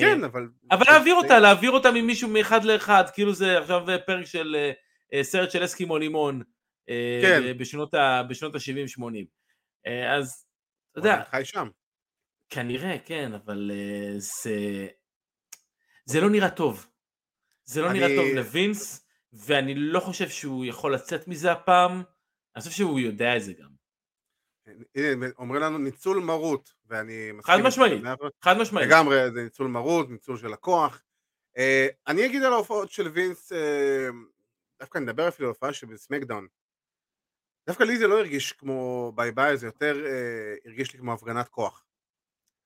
S2: כן, אבל...
S3: אבל להעביר אותה, להעביר אותה ממישהו מאחד לאחד, כאילו זה עכשיו פרק של סרט של אסקימו לימון, כן. בשנות ה-70-80. אז, אתה יודע...
S2: חי שם.
S3: כנראה, כן, אבל זה... זה לא נראה טוב. זה לא אני... נראה טוב לווינס, ואני לא חושב שהוא יכול לצאת מזה הפעם, אני חושב שהוא יודע את זה גם.
S2: הנה, אומרים לנו ניצול מרות, ואני
S3: חד משמעית, חד משמעית.
S2: לגמרי, זה ניצול מרות, ניצול של הכוח. Uh, אני אגיד על ההופעות של וינס, uh, דווקא נדבר אפילו על ההופעה שבסמקדאון. דווקא לי זה לא הרגיש כמו bye bye, זה יותר uh, הרגיש לי כמו הפגנת כוח.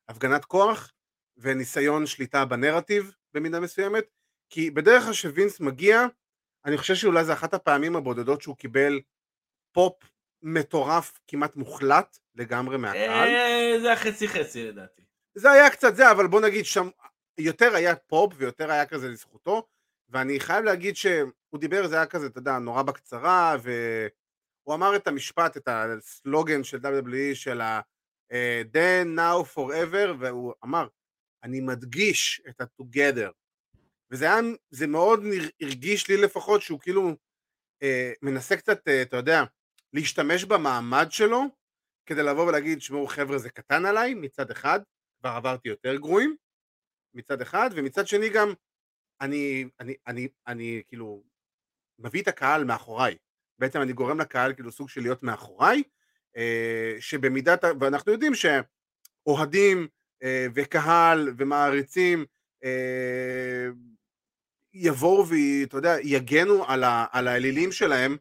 S2: הפגנת כוח וניסיון שליטה בנרטיב, במידה מסוימת, כי בדרך כלל שווינס מגיע, אני חושב שאולי זה אחת הפעמים הבודדות שהוא קיבל פופ מטורף כמעט מוחלט לגמרי מהקהל.
S3: אה, זה היה חצי חצי לדעתי.
S2: זה היה קצת זה, אבל בוא נגיד שם יותר היה פופ ויותר היה כזה לזכותו, ואני חייב להגיד שהוא דיבר, זה היה כזה, אתה יודע, נורא בקצרה, והוא אמר את המשפט, את הסלוגן של WWE של ה- אה, then, now, forever, והוא אמר, אני מדגיש את ה-together. וזה היה, זה מאוד הרגיש לי לפחות שהוא כאילו אה, מנסה קצת, אה, אתה יודע, להשתמש במעמד שלו כדי לבוא ולהגיד, שמעו חבר'ה זה קטן עליי מצד אחד, כבר עברתי יותר גרועים מצד אחד, ומצד שני גם אני, אני, אני, אני כאילו מביא את הקהל מאחוריי. בעצם אני גורם לקהל כאילו סוג של להיות מאחוריי, אה, שבמידת, ואנחנו יודעים שאוהדים וקהל ומעריצים אה, יבואו ואתה יודע, יגנו על, ה, על האלילים שלהם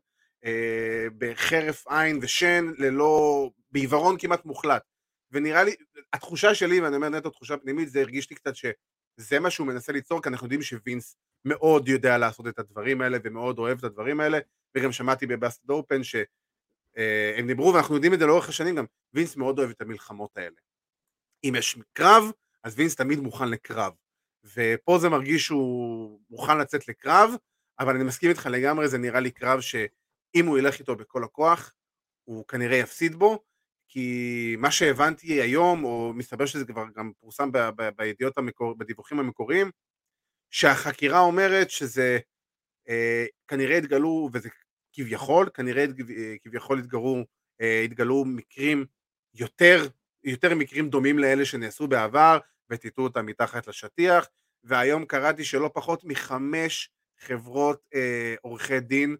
S2: אה, בחרף עין ושן, ללא, בעיוורון כמעט מוחלט. ונראה לי, התחושה שלי, ואני אומר נטו תחושה פנימית, זה הרגיש לי קצת שזה מה שהוא מנסה ליצור, כי אנחנו יודעים שווינס מאוד יודע לעשות את הדברים האלה ומאוד אוהב את הדברים האלה, וגם שמעתי בבאסט אופן שהם דיברו, ואנחנו יודעים את זה לאורך השנים גם, וינס מאוד אוהב את המלחמות האלה. אם יש קרב, אז וינס תמיד מוכן לקרב. ופה זה מרגיש שהוא מוכן לצאת לקרב, אבל אני מסכים איתך לגמרי, זה נראה לי קרב שאם הוא ילך איתו בכל הכוח, הוא כנראה יפסיד בו, כי מה שהבנתי היום, או מסתבר שזה כבר גם פורסם ב- ב- בידיעות המקור, בדיווחים המקוריים, שהחקירה אומרת שזה אה, כנראה התגלו, וזה כביכול, כנראה אה, כביכול התגלו, אה, התגלו מקרים יותר יותר מקרים דומים לאלה שנעשו בעבר וטיטו אותם מתחת לשטיח והיום קראתי שלא פחות מחמש חברות אה, עורכי דין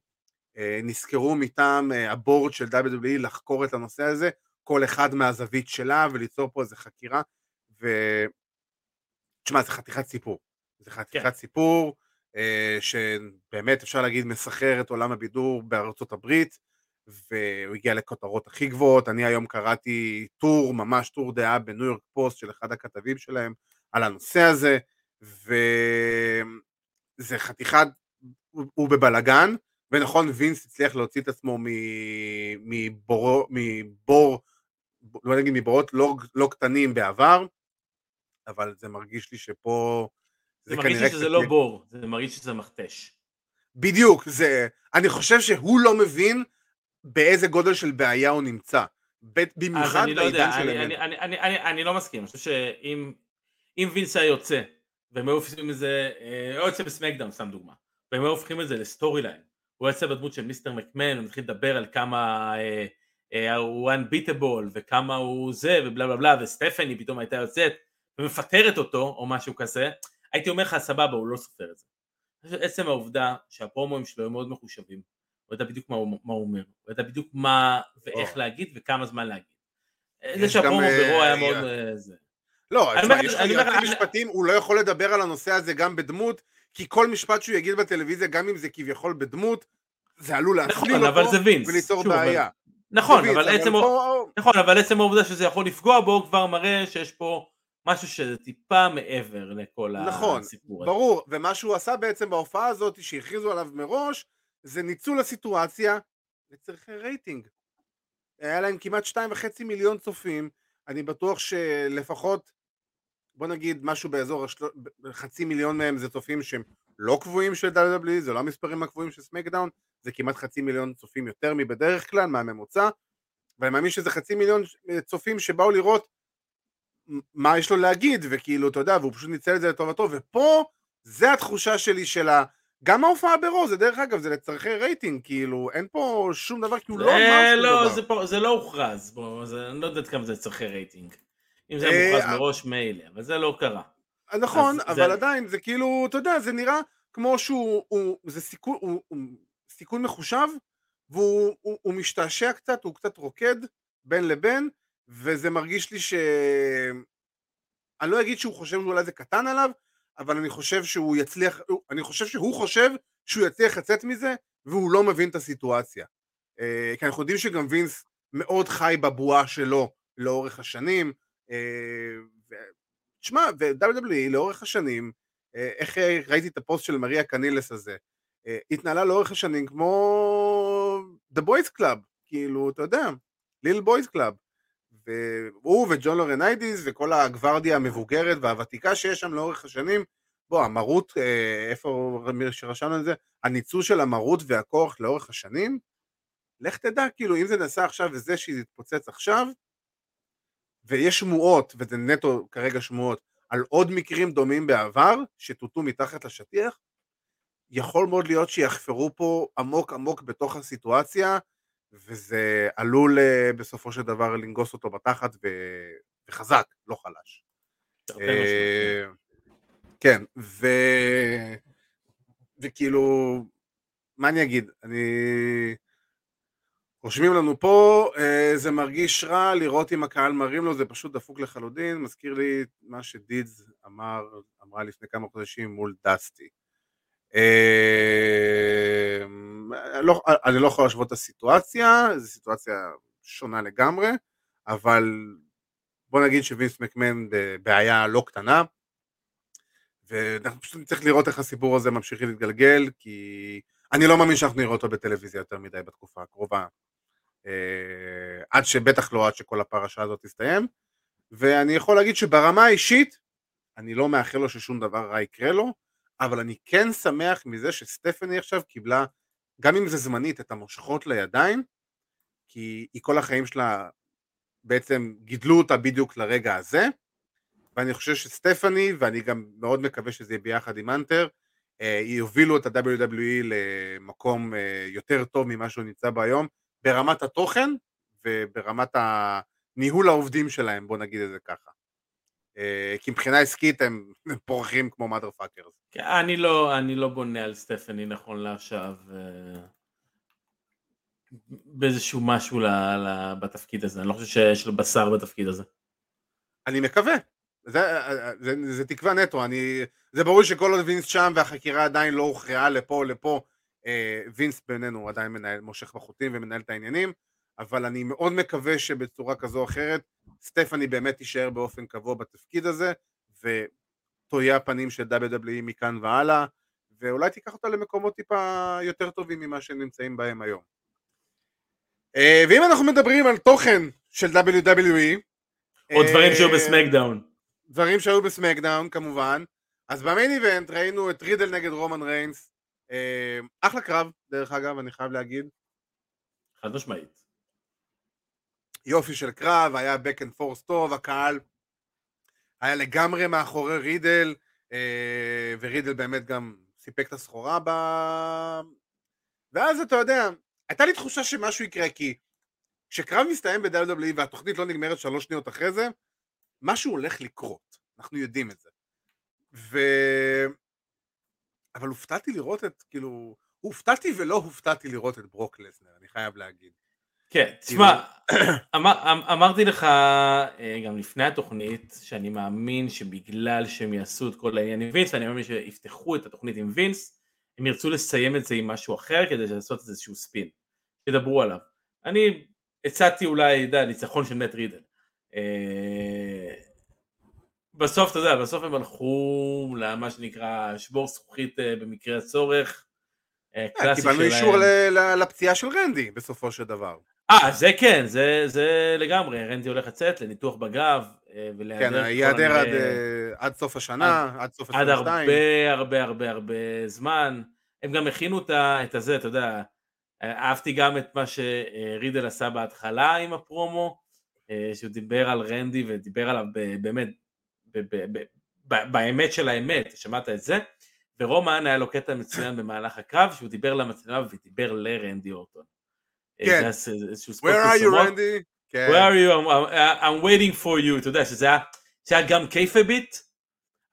S2: אה, נזכרו מטעם אה, הבורד של WWE לחקור את הנושא הזה כל אחד מהזווית שלה וליצור פה איזה חקירה ו... תשמע זה חתיכת סיפור זה חתיכת כן. סיפור אה, שבאמת אפשר להגיד מסחרר את עולם הבידור בארצות הברית והוא הגיע לכותרות הכי גבוהות, אני היום קראתי טור, ממש טור דעה בניו יורק פוסט של אחד הכתבים שלהם על הנושא הזה, וזה חתיכת, הוא בבלגן, ונכון וינס הצליח להוציא את עצמו מבור, מבור, לא נגיד מבורות לא, לא קטנים בעבר, אבל זה מרגיש לי שפה
S3: זה מרגיש לי שזה לא בור, זה מרגיש שזה מכתש.
S2: בדיוק, זה... אני חושב שהוא לא מבין באיזה גודל של בעיה הוא נמצא. במיוחד
S3: לא בעידן של אמת. אני, אני, אני, אני, אני לא מסכים, אני חושב שאם וינס היה יוצא, והם היו הופכים את זה, או יוצא בסמקדאון, סתם דוגמה, והם היו הופכים את זה ל storyline, הוא יוצא בדמות של מיסטר מקמן, הוא מתחיל לדבר על כמה אה, אה, הוא unbeatable, וכמה הוא זה, ובלה בלה בלה, וסטפני פתאום הייתה יוצאת, ומפטרת אותו, או משהו כזה, הייתי אומר לך, סבבה, הוא לא סופר את זה. עצם העובדה שהפרומואים שלו הם מאוד מחושבים, הוא יודע בדיוק מה הוא, מה הוא אומר, הוא יודע בדיוק מה ואיך להגיד וכמה זמן להגיד. זה שהפרומו ברו היה מאוד... זה.
S2: לא, יש לך יועצים משפטיים, הוא לא יכול לדבר על הנושא הזה גם בדמות, כי כל משפט שהוא יגיד בטלוויזיה, גם אם זה כביכול בדמות, זה עלול
S3: נכון, אותו
S2: וליצור בעיה.
S3: נכון, אבל עצם, נכון, אבל עצם העובדה שזה יכול לפגוע בו כבר מראה שיש פה משהו שזה טיפה מעבר לכל
S2: נכון, הסיפור הזה. נכון, ברור, ומה שהוא עשה בעצם בהופעה הזאת, שהכריזו עליו מראש, זה ניצול הסיטואציה לצורכי רייטינג. היה להם כמעט שתיים וחצי מיליון צופים, אני בטוח שלפחות, בוא נגיד משהו באזור השל... חצי מיליון מהם זה צופים שהם לא קבועים של WWE, זה לא המספרים הקבועים של סמקדאון, זה כמעט חצי מיליון צופים יותר מבדרך כלל, מהממוצע, ואני מאמין שזה חצי מיליון צופים שבאו לראות מה יש לו להגיד, וכאילו, אתה יודע, והוא פשוט ניצל את זה לטובתו, ופה, זה התחושה שלי של ה... גם ההופעה ברו, זה דרך אגב, זה לצרכי רייטינג, כאילו, אין פה שום דבר, כי הוא לא אמר
S3: שום לא, דבר. זה, פה, זה לא הוכרז, בוא, זה, אני לא יודעת כמה זה לצרכי רייטינג. אם זה היה מוכרז אה, מראש, מילא, אבל זה לא קרה.
S2: אה, נכון, אבל זה... עדיין, זה כאילו, אתה יודע, זה נראה כמו שהוא, הוא, זה סיכון, הוא, הוא, סיכון מחושב, והוא הוא, הוא משתעשע קצת, הוא קצת רוקד בין לבין, וזה מרגיש לי ש... אני לא אגיד שהוא חושב שאולי זה קטן עליו, אבל אני חושב שהוא יצליח, אני חושב שהוא חושב שהוא יצליח לצאת מזה, והוא לא מבין את הסיטואציה. אה, כי אנחנו יודעים שגם וינס מאוד חי בבועה שלו לאורך השנים. אה, תשמע, ו-WWE לאורך השנים, אה, איך ראיתי את הפוסט של מריה קנילס הזה, התנהלה לאורך השנים כמו The Boys Club, כאילו, אתה יודע, lil boys club. והוא וג'ון לורניידיס וכל הגוורדיה המבוגרת והוותיקה שיש שם לאורך השנים, בוא, המרות, אה, איפה שרשמנו את זה? הניצול של המרות והכוח לאורך השנים, לך תדע, כאילו, אם זה נעשה עכשיו וזה שזה יתפוצץ עכשיו, ויש שמועות, וזה נטו כרגע שמועות, על עוד מקרים דומים בעבר, שטואטאו מתחת לשטיח, יכול מאוד להיות שיחפרו פה עמוק עמוק בתוך הסיטואציה, וזה עלול אה, בסופו של דבר לנגוס אותו בתחת ו... וחזק, לא חלש. אה, כן, ו... וכאילו, מה אני אגיד? אני... רושמים לנו פה, אה, זה מרגיש רע לראות אם הקהל מרים לו, זה פשוט דפוק לחלוטין, מזכיר לי מה שדידס אמר, אמרה לפני כמה חודשים מול דסטי. לא, אני לא יכול להשוות את הסיטואציה, זו סיטואציה שונה לגמרי, אבל בוא נגיד שווינס מקמן בבעיה לא קטנה, ואנחנו פשוט נצטרך לראות איך הסיפור הזה ממשיך להתגלגל, כי אני לא מאמין שאנחנו נראה אותו בטלוויזיה יותר מדי בתקופה הקרובה, אה, עד שבטח לא עד שכל הפרשה הזאת תסתיים, ואני יכול להגיד שברמה האישית, אני לא מאחל לו ששום דבר רע יקרה לו, אבל אני כן שמח מזה שסטפני עכשיו קיבלה גם אם זה זמנית, את המושכות לידיים, כי היא כל החיים שלה בעצם גידלו אותה בדיוק לרגע הזה, ואני חושב שסטפני, ואני גם מאוד מקווה שזה יהיה ביחד עם אנטר, אה, יובילו את ה-WWE למקום אה, יותר טוב ממה שהוא נמצא בו היום, ברמת התוכן וברמת ניהול העובדים שלהם, בוא נגיד את זה ככה. אה, כי מבחינה עסקית הם פורחים כמו mother fuckers.
S3: כן, אני לא, אני לא בונה על סטפני נכון לעכשיו אה, באיזשהו משהו ל, ל, בתפקיד הזה, אני לא חושב שיש לו בשר בתפקיד הזה.
S2: אני מקווה, זה, זה, זה, זה תקווה נטו, אני, זה ברור שכל עוד וינס שם והחקירה עדיין לא הוכרעה לפה או לפה, אה, וינס בינינו עדיין מנהל, מושך בחוטים ומנהל את העניינים, אבל אני מאוד מקווה שבצורה כזו או אחרת סטפני באמת תישאר באופן קבוע בתפקיד הזה ותויה הפנים של WWE מכאן והלאה ואולי תיקח אותה למקומות טיפה יותר טובים ממה שהם נמצאים בהם היום. אה, ואם אנחנו מדברים על תוכן של WWE
S3: או דברים שהיו אה, בסמקדאון
S2: דברים שהיו בסמקדאון כמובן אז במיין איבנט ראינו את רידל נגד רומן ריינס, אה, אחלה קרב, דרך אגב, אני חייב להגיד.
S3: חד משמעית.
S2: יופי של קרב, היה back and forth טוב, הקהל היה לגמרי מאחורי רידל, אה, ורידל באמת גם סיפק את הסחורה ב... ואז אתה יודע, הייתה לי תחושה שמשהו יקרה, כי כשקרב מסתיים ב-WWE והתוכנית לא נגמרת שלוש שניות אחרי זה, משהו הולך לקרות, אנחנו יודעים את זה. ו... אבל הופתעתי לראות את, כאילו, הופתעתי ולא הופתעתי לראות את ברוק לסנר, אני חייב להגיד.
S3: כן, תשמע, אמר, אמ, אמרתי לך אה, גם לפני התוכנית, שאני מאמין שבגלל שהם יעשו את כל העניין עם וינס, ואני מאמין שיפתחו את התוכנית עם וינס, הם ירצו לסיים את זה עם משהו אחר כדי לעשות איזשהו ספין, שידברו עליו. אני הצעתי אולי, אתה יודע, ניצחון של נט רידל. אה, בסוף, אתה יודע, בסוף הם הלכו למה שנקרא שבור זכוכית אה, במקרה הצורך.
S2: קיבלנו אישור לפציעה של רנדי בסופו של דבר.
S3: אה, זה כן, זה, זה לגמרי, רנדי הולך לצאת לניתוח בגב, אה,
S2: כן, ייעדר עד, אה, עד סוף השנה, עד, עד סוף 22.
S3: עד הרבה הרבה הרבה הרבה זמן. הם גם הכינו את הזה, אתה יודע, אהבתי גם את מה שרידל עשה בהתחלה עם הפרומו, אה, שהוא דיבר על רנדי ודיבר עליו באמת, באמת של האמת, שמעת את זה? ורומן היה לו קטע מצוין במהלך הקרב, שהוא דיבר למצלמה ודיבר לרנדי אורטון.
S2: כן. Where are you, Randy?
S3: כן. Where are you? I'm, I'm waiting for you. אתה יודע שזה היה, היה גם קייפביט,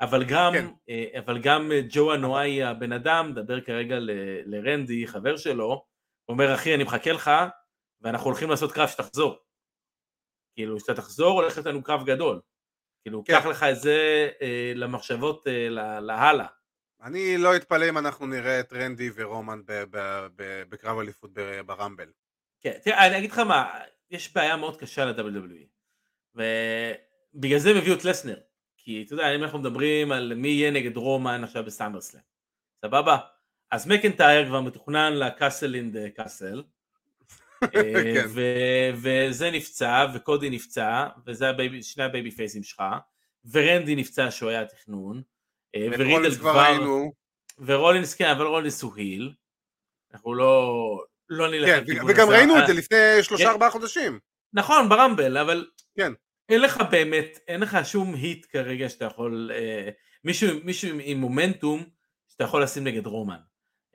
S3: אבל גם, כן. אה, אבל גם אה, ג'ו אנואי הבן אדם, מדבר כרגע ל, לרנדי, חבר שלו, אומר אחי אני מחכה לך, ואנחנו הולכים לעשות קרב שתחזור. כאילו כשאתה תחזור הולך לנו קרב גדול. כאילו כן. קח לך את זה אה, למחשבות אה, להלאה.
S2: אני לא אתפלא אם אנחנו נראה את רנדי ורומן בקרב אליפות ברמבל.
S3: כן, תראה, אני אגיד לך מה, יש בעיה מאוד קשה ל-WWE, ובגלל זה הם הביאו את לסנר, כי אתה יודע, אם אנחנו מדברים על מי יהיה נגד רומן עכשיו בסאמרסלאם, סבבה? אז מקנטייר כבר מתוכנן ל castle in the castle, וזה נפצע, וקודי נפצע, וזה ה baby, שני ה babyface ים שלך, ורנדי נפצע שהוא היה תכנון,
S2: אה, ורידל כבר.
S3: ורולינס כן, אבל רולינס הוא heel, אנחנו לא, לא נלך
S2: כן, וגם ראינו את זה לפני שלושה כן. ארבעה חודשים.
S3: נכון, ברמבל, אבל
S2: כן.
S3: אין לך באמת, אין לך שום heat כרגע שאתה יכול, אה, מישהו, מישהו עם מומנטום שאתה יכול לשים נגד רומן.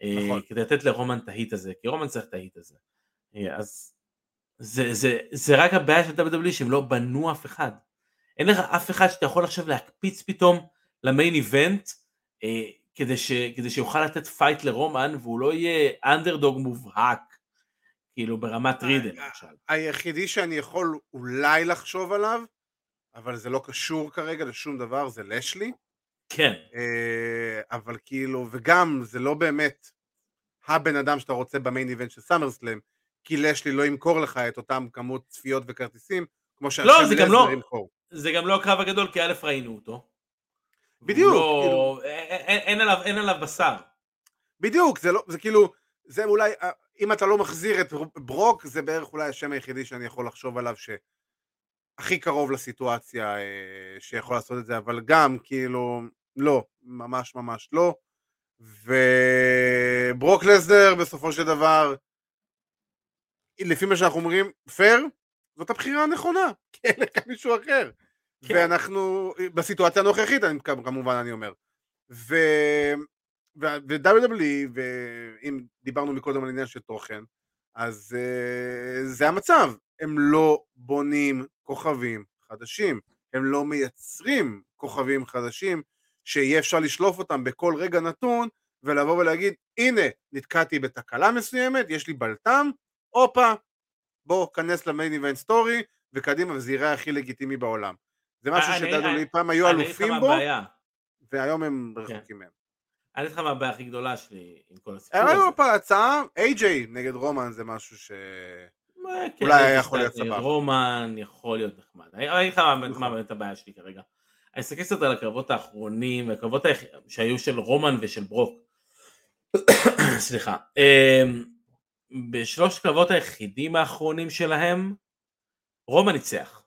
S3: אה, נכון. כדי לתת לרומן את ה heat הזה, כי רומן צריך את ה heat הזה. אה, אז זה, זה, זה רק הבעיה של WWE שהם לא בנו אף אחד. אין לך אף אחד שאתה יכול עכשיו להקפיץ פתאום ל main event, אה, כדי, ש, כדי שיוכל לתת fight לרומן והוא לא יהיה אנדרדוג מובהק, כאילו ברמת רידל למשל.
S2: היחידי שאני יכול אולי לחשוב עליו, אבל זה לא קשור כרגע לשום דבר, זה לשלי.
S3: כן.
S2: אה, אבל כאילו, וגם זה לא באמת הבן אדם שאתה רוצה במיין איבנט של סאמרסלאם, כי לשלי לא ימכור לך את אותם כמות צפיות וכרטיסים, כמו שהשם
S3: לא, זה גם לא, ימכור. זה גם לא הקרב הגדול, כי א' ראינו אותו.
S2: בדיוק.
S3: לא, כאילו... אין, אין, עליו, אין עליו בשר.
S2: בדיוק, זה, לא, זה כאילו, זה אולי, אה, אם אתה לא מחזיר את ברוק, זה בערך אולי השם היחידי שאני יכול לחשוב עליו שהכי קרוב לסיטואציה אה, שיכול לעשות את זה, אבל גם, כאילו, לא, ממש ממש לא. וברוק לסדר בסופו של דבר, לפי מה שאנחנו אומרים, פייר, זאת הבחירה הנכונה, כי אין לך מישהו אחר. כן. ואנחנו, בסיטואציה הנוכחית, אני, כמובן אני אומר. ו... ו-WWE, ואם דיברנו מקודם על עניין של תוכן, אז uh, זה המצב, הם לא בונים כוכבים חדשים, הם לא מייצרים כוכבים חדשים שיהיה אפשר לשלוף אותם בכל רגע נתון ולבוא ולהגיד הנה נתקעתי בתקלה מסוימת, יש לי בלטם, הופה, בוא כנס למיין איבנט סטורי וקדימה וזה יראה הכי לגיטימי בעולם. זה משהו שדאדלי פעם היו אלופים בו, והיום הם כן. רחוקים מהם.
S3: אני אגיד לך מה הבעיה הכי גדולה שלי עם כל הסיפור הזה.
S2: היה לנו פה הצעה, איי-ג'יי נגד רומן זה משהו ש... כן, אולי היה יכול להיות סבבה.
S3: רומן יכול להיות נחמד. אני אגיד לך מה נכון. באמת הבעיה שלי כרגע. אני אסתכל קצת על הקרבות האחרונים, הקרבות שהיו של רומן ושל ברוק. סליחה. אמ, בשלוש הקרבות היחידים האחרונים שלהם, רומן ניצח.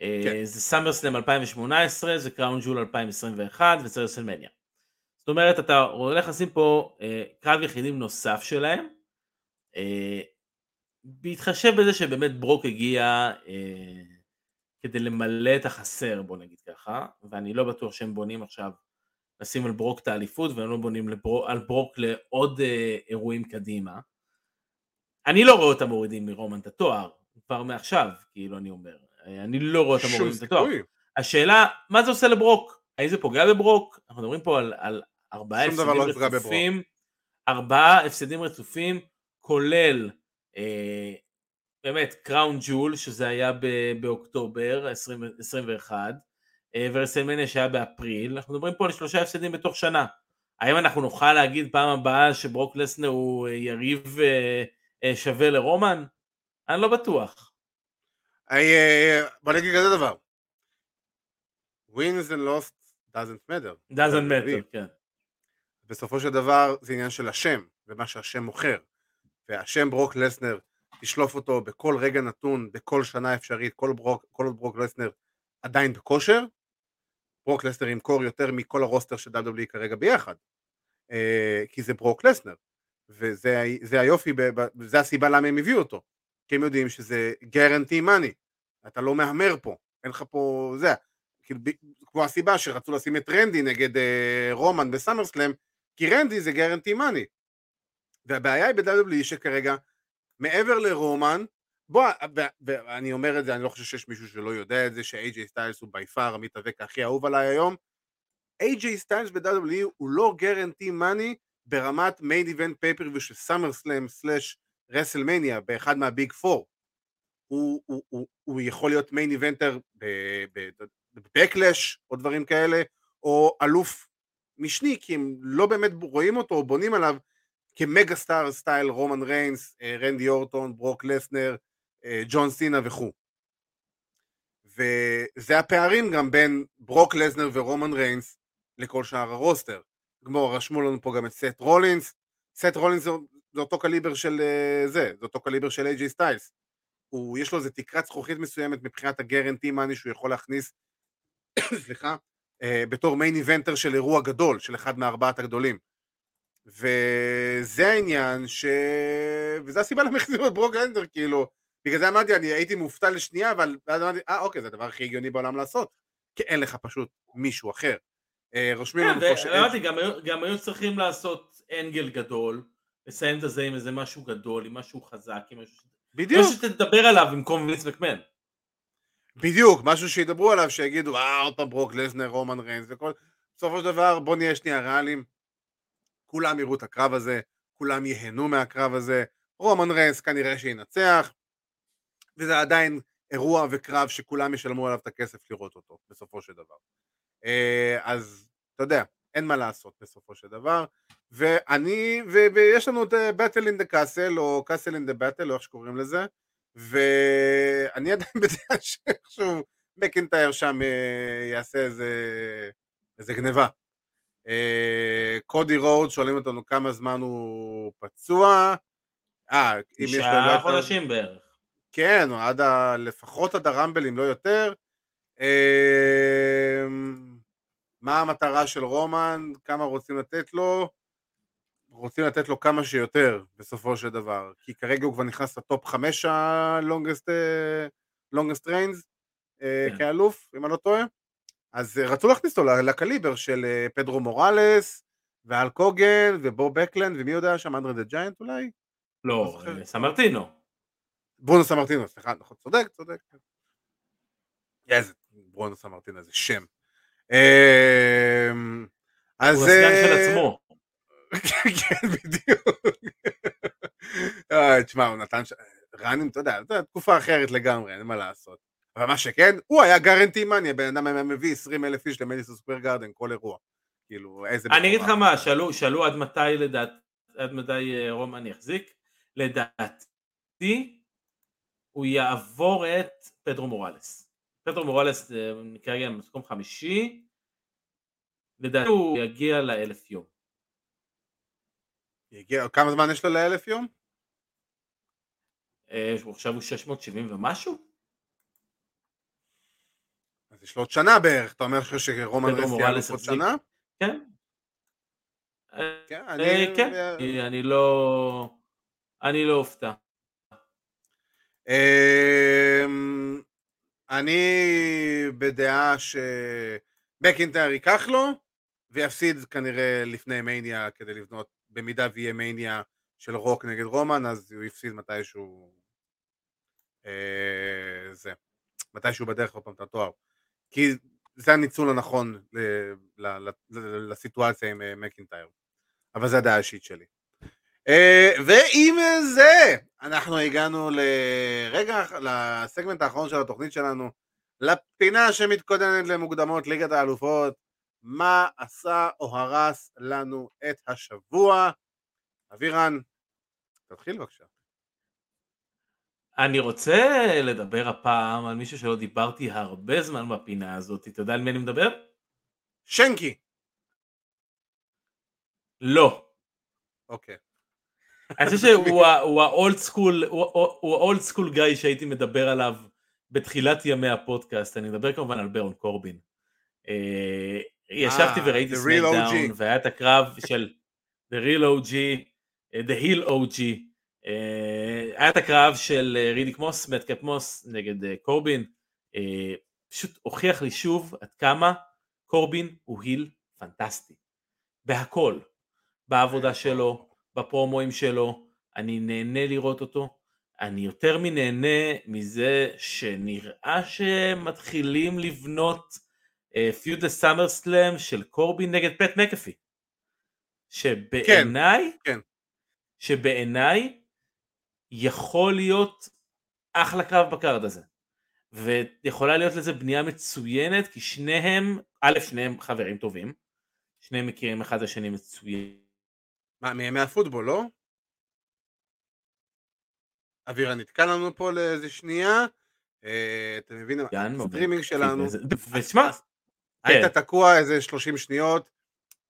S3: כן. זה סאמר סלאם 2018, זה קראון ג'ול 2021 וזה רסלמניה. זאת אומרת, אתה הולך לשים פה קרב יחידים נוסף שלהם, בהתחשב בזה שבאמת ברוק הגיע כדי למלא את החסר, בוא נגיד ככה, ואני לא בטוח שהם בונים עכשיו לשים על ברוק את האליפות, והם לא בונים לברוק, על ברוק לעוד אה, אירועים קדימה. אני לא רואה אותם מורידים מרומן את התואר, כבר מעכשיו, כאילו אני אומר. אני לא רואה אותם מורידים את התואר. השאלה, מה זה עושה לברוק? האם זה פוגע בברוק? אנחנו מדברים פה על, על ארבעה הפסדים לא רצופים, ארבעה הפסדים רצופים, כולל אה, באמת קראון ג'ול, שזה היה באוקטובר 2021, אה, ורסלמניה שהיה באפריל, אנחנו מדברים פה על שלושה הפסדים בתוך שנה. האם אנחנו נוכל להגיד פעם הבאה שברוק לסנר הוא אה, יריב אה, שווה לרומן? אני לא בטוח.
S2: בוא נגיד כזה דבר. wins and lost doesn't matter.
S3: doesn't matter, כן.
S2: בסופו של דבר זה עניין של השם, ומה שהשם מוכר. והשם ברוק לסנר, תשלוף אותו בכל רגע נתון, בכל שנה אפשרית, כל ברוק, כל ברוק לסנר עדיין בכושר, ברוק לסנר ימכור יותר מכל הרוסטר של WWE כרגע ביחד, אה, כי זה ברוק לסנר, וזה היופי, זה הסיבה למה הם הביאו אותו, כי הם יודעים שזה guarantee money, אתה לא מהמר פה, אין לך פה, זה, כאילו, כמו הסיבה שרצו לשים את רנדי נגד אה, רומן בסאמרסלאם, כי רנדי זה guarantee money, והבעיה היא ב-WWE שכרגע, מעבר לרומן, בוא, ואני אומר את זה, אני לא חושב שיש מישהו שלא יודע את זה, ש-AJ סטיילס הוא בי פאר המתאבק הכי אהוב עליי היום. AJ סטיילס ב-WWE הוא לא guarantee money ברמת main event pay-per-view של סאמר סלאם slash רסלמניה באחד מה big four. הוא, הוא, הוא, הוא יכול להיות main eventer בבקלאש או דברים כאלה, או אלוף משני, כי הם לא באמת רואים אותו או בונים עליו כ mega star style רומן ריינס, אה, רנדי אורטון, ברוק לסנר, אה, ג'ון סינה וכו'. וזה הפערים גם בין ברוק לזנר ורומן ריינס לכל שאר ה roster. כמו רשמו לנו פה גם את סט רולינס, סט רולינס זה, אותו קליבר של אה, זה, זה אותו קליבר של איי-ג'יי סטיילס. הוא, יש לו איזה תקרת זכוכית מסוימת מבחינת ה guarantee money שהוא יכול להכניס, סליחה, אה, בתור main eventer של אירוע גדול, של אחד מארבעת הגדולים. וזה העניין ש... וזה הסיבה למה החזירו את ברוק לנדר, כאילו, בגלל זה אמרתי, אני הייתי מופתע לשנייה, אבל אז אמרתי, אה אוקיי, זה הדבר הכי הגיוני בעולם לעשות, כי אין לך פשוט מישהו אחר. אה, רושמים
S3: לנו פה ש... גם היו צריכים לעשות אנגל גדול, לסיים את זה עם איזה משהו גדול, עם משהו חזק, עם משהו... בדיוק. משהו שתדבר עליו במקום ויץ מקמן.
S2: בדיוק, משהו שידברו עליו, שיגידו, אה, עוד פעם ברוק לזנר, רומן ריינס וכל... בסופו של דבר, בוא נהיה שנייה ריאליים, כולם יראו את הקרב הזה, כולם ייהנו מהקרב הזה, רומן ריינס כנראה שינצח, וזה עדיין אירוע וקרב שכולם ישלמו עליו את הכסף לראות אותו, בסופו של דבר. אה, אז אתה יודע, אין מה לעשות בסופו של דבר. ואני, ו- ויש לנו את battle in the castle, או castle in the battle, או איך שקוראים לזה, ואני עדיין בדעה שאיכשהו מקינטייר שם אה, יעשה איזה, איזה גניבה. אה, קודי רוד, שואלים אותנו כמה זמן הוא פצוע.
S3: אה, אם יש לו... תשעה חודשים בערך.
S2: כן, או עד ה... לפחות עד הרמבל, אם לא יותר. מה המטרה של רומן? כמה רוצים לתת לו? רוצים לתת לו כמה שיותר בסופו של דבר, כי כרגע הוא כבר נכנס לטופ חמש ה-longest אה, reigns אה, כן. כאלוף, אם אני לא טועה. אז אה, רצו להכניס אותו לקליבר של פדרו מוראלס, והאלק הוגן, ובוב בקלנד, ומי יודע שם, אנדרה דה ג'יינט אולי?
S3: לא, סמרטינו.
S2: ברונו סמרטינו, סליחה, נכון, צודק, צודק. איזה ברונו סמרטינו, איזה שם.
S3: אז... הוא הסגן של אה, עצמו.
S2: כן, בדיוק. אה, תשמע, הוא נתן... ראנים, אתה יודע, תקופה אחרת לגמרי, אין מה לעשות. אבל מה שכן, הוא היה גרנטי מאניה, בן אדם היה מביא 20 אלף איש למדיסון סקוויר גארדן כל אירוע. כאילו, איזה...
S3: אני אגיד לך מה, שאלו עד מתי לדעת, עד מתי אה, רומן יחזיק, לדעתי הוא יעבור את פדרו מוראלס. פדרו מוראלס אה, כרגע במקום חמישי, לדעתי הוא יגיע לאלף יום.
S2: יגיע, כמה זמן יש לו לאלף יום?
S3: אה, עכשיו הוא 670 ומשהו?
S2: אז יש לו עוד שנה בערך, אתה אומר שרומן רייס יהיה
S3: מוראלס
S2: עוד. שנה?
S3: כן,
S2: כן,
S3: אה,
S2: אני...
S3: כן, אני לא... אני לא אופתע.
S2: אמ, אני בדעה שמקינטייר ייקח לו ויפסיד כנראה לפני מניה כדי לבנות, במידה ויהיה מניה של רוק נגד רומן אז הוא יפסיד מתישהו אה, זה, מתישהו בדרך עוד פעם את התואר. כי זה הניצול הנכון ל- ל- ל- לסיטואציה עם אה, מקינטייר. אבל זה הדעה האישית שלי. אה, ועם זה אנחנו הגענו לרגע, לסגמנט האחרון של התוכנית שלנו, לפינה שמתכוננת למוקדמות ליגת האלופות, מה עשה או הרס לנו את השבוע. אבירן, תתחיל בבקשה.
S3: אני רוצה לדבר הפעם על מישהו שלא דיברתי הרבה זמן בפינה הזאת. אתה יודע על מי אני מדבר?
S2: שנקי.
S3: לא.
S2: אוקיי.
S3: אני חושב שהוא ה old school, הוא ה old school guy שהייתי מדבר עליו בתחילת ימי הפודקאסט. אני מדבר כמובן על ברון קורבין. ישבתי
S2: אה,
S3: וראיתי סמקדאון
S2: OG.
S3: והיה את הקרב של The Real OG, אה, The Hill OG. אה, היה את הקרב של רידיק מוס, מטקאפ מוס נגד קורבין. פשוט הוכיח לי שוב עד כמה קורבין הוא היל פנטסטי. בהכל. בעבודה שלו, בפרומואים שלו, אני נהנה לראות אותו. אני יותר מנהנה מזה שנראה שמתחילים לבנות פיוד לסאמר סלאם של קורבין נגד פט מקאפי. שבעיניי,
S2: כן.
S3: שבעיניי יכול להיות אחלה קרב בקארד הזה. ויכולה להיות לזה בנייה מצוינת כי שניהם, א' שניהם חברים טובים, שניהם מכירים אחד את השני מצוין.
S2: מה, מימי הפוטבול, לא? אבירן נתקע לנו פה לאיזה שנייה. אה, אתם מבינים?
S3: יען,
S2: הסטרימינג שלנו.
S3: וזה- ותשמע,
S2: היית
S3: כן.
S2: תקוע איזה 30 שניות.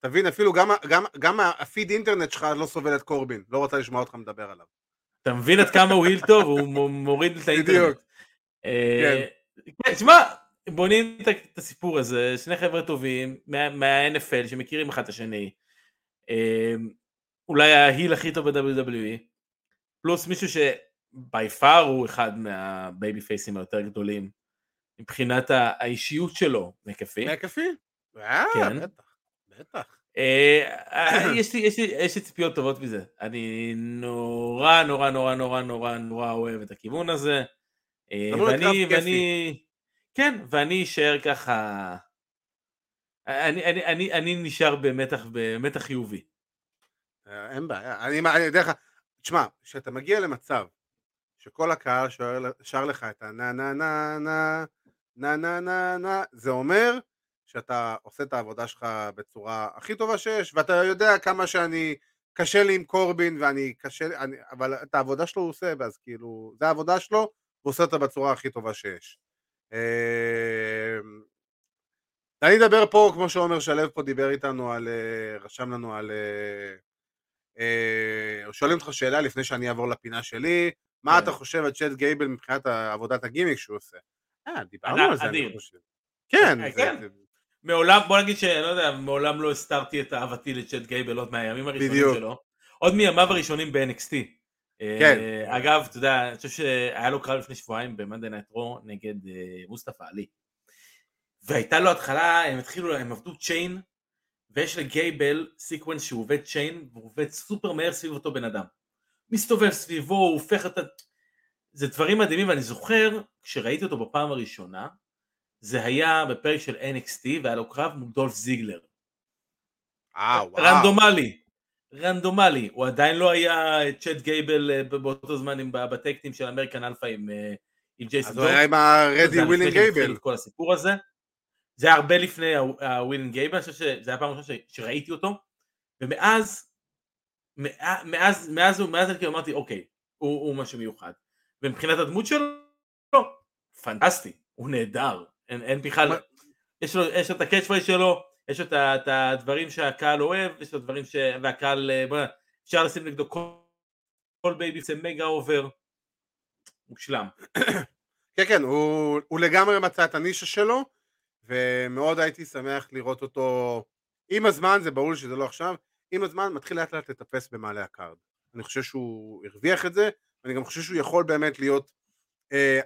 S2: תבין, אפילו גם, גם, גם הפיד אינטרנט שלך לא סובל את קורבין, לא רוצה לשמוע אותך מדבר עליו.
S3: אתה מבין עד כמה הוא heel טוב, הוא מוריד את האינטרנט.
S2: בדיוק.
S3: אה, כן, תשמע, בונים את הסיפור הזה, שני חבר'ה טובים מה- מה-NFL שמכירים אחד את השני. אה, אולי ה heel הכי טוב ב-WWE, פלוס מישהו ש by far הוא אחד מה babyface ים היותר גדולים מבחינת האישיות שלו, מקפי.
S2: מהקפי? אה,
S3: כן.
S2: בטח, בטח.
S3: אה, אה, יש לי- יש לי יש לי ציפיות טובות מזה. אני נורא נורא נורא נורא נורא נורא אוהב את הכיוון הזה. ואני. ואני, כן, ואני אשאר ככה, אני, אני, אני, אני נשאר במתח, במתח חיובי.
S2: אין בעיה. אני אני יודע לך, תשמע, כשאתה מגיע למצב שכל הקהל שר לך את הנה נה נה נה נה נה נה נה, זה אומר שאתה עושה את העבודה שלך בצורה הכי טובה שיש, ואתה יודע כמה שאני, קשה לי עם קורבין, ואני קשה, אני, אבל את העבודה שלו הוא עושה, ואז כאילו, זה העבודה שלו, הוא עושה אותה בצורה הכי טובה שיש. אה, אני אדבר פה, כמו שעומר שלו פה דיבר איתנו על, אה, רשם לנו על... אה, אה, שואלים אותך שאלה לפני שאני אעבור לפינה שלי, מה
S3: כן.
S2: אתה חושב על צ'אט גייבל מבחינת עבודת הגימיק שהוא עושה? אה, דיברנו על זה. אני חושב. כן,
S3: אה, כן. מעולם, בוא נגיד שאני לא יודע, מעולם לא הסתרתי את אהבתי לצ'אט גייבל עוד מהימים הראשונים. שלו. עוד מימיו הראשונים ב-NXT.
S2: כן.
S3: אה, אגב, אתה יודע, אני חושב שהיה לו קרב לפני שבועיים Night Raw נגד אה, מוסטפא עלי. והייתה לו התחלה, הם התחילו, הם עבדו chain, ויש לגייבל sequence שהוא עובד chain, והוא עובד סופר מהר סביב אותו בן אדם. מסתובב סביבו, הוא הופך את ה... זה דברים מדהימים, ואני זוכר, כשראיתי אותו בפעם הראשונה, זה היה בפרק של NXT, והיה לו קרב מול דולף זיגלר.
S2: אה, וואו.
S3: רנדומלי, רנדומלי, הוא עדיין לא היה צ'אד גייבל אה, באותו זמן עם ב tag team של אמריקן אלפא עם, אה, עם ג'ייסון
S2: אז הוא היה עם
S3: ה
S2: ready
S3: willing שהתחיל
S2: גייבל.
S3: כל הסיפור הזה. זה היה הרבה לפני ה willing גייבל, אני חושב שזה היה הפעם הראשונה ש- שראיתי אותו, ומאז, מאה- מאז, מאז, מאז אני כאילו אמרתי, אוקיי, הוא, הוא משהו מיוחד. ומבחינת הדמות שלו, לא, פנטסטי, הוא נהדר, אין, אין בכלל,
S2: מה-
S3: יש לו, יש לו את ה catch phrase שלו, יש לו את את הדברים שהקהל אוהב, יש לו דברים ש... והקהל, אה, בוא נ- אפשר לשים נגדו כל, כל babyface מגה over, מושלם.
S2: כן, כן, הוא הוא לגמרי מצא את הנישה שלו, ומאוד הייתי שמח לראות אותו עם הזמן, זה ברור שזה לא עכשיו, עם הזמן מתחיל לאט לאט לטפס במעלה ה card. אני חושב שהוא הרוויח את זה, ואני גם חושב שהוא יכול באמת להיות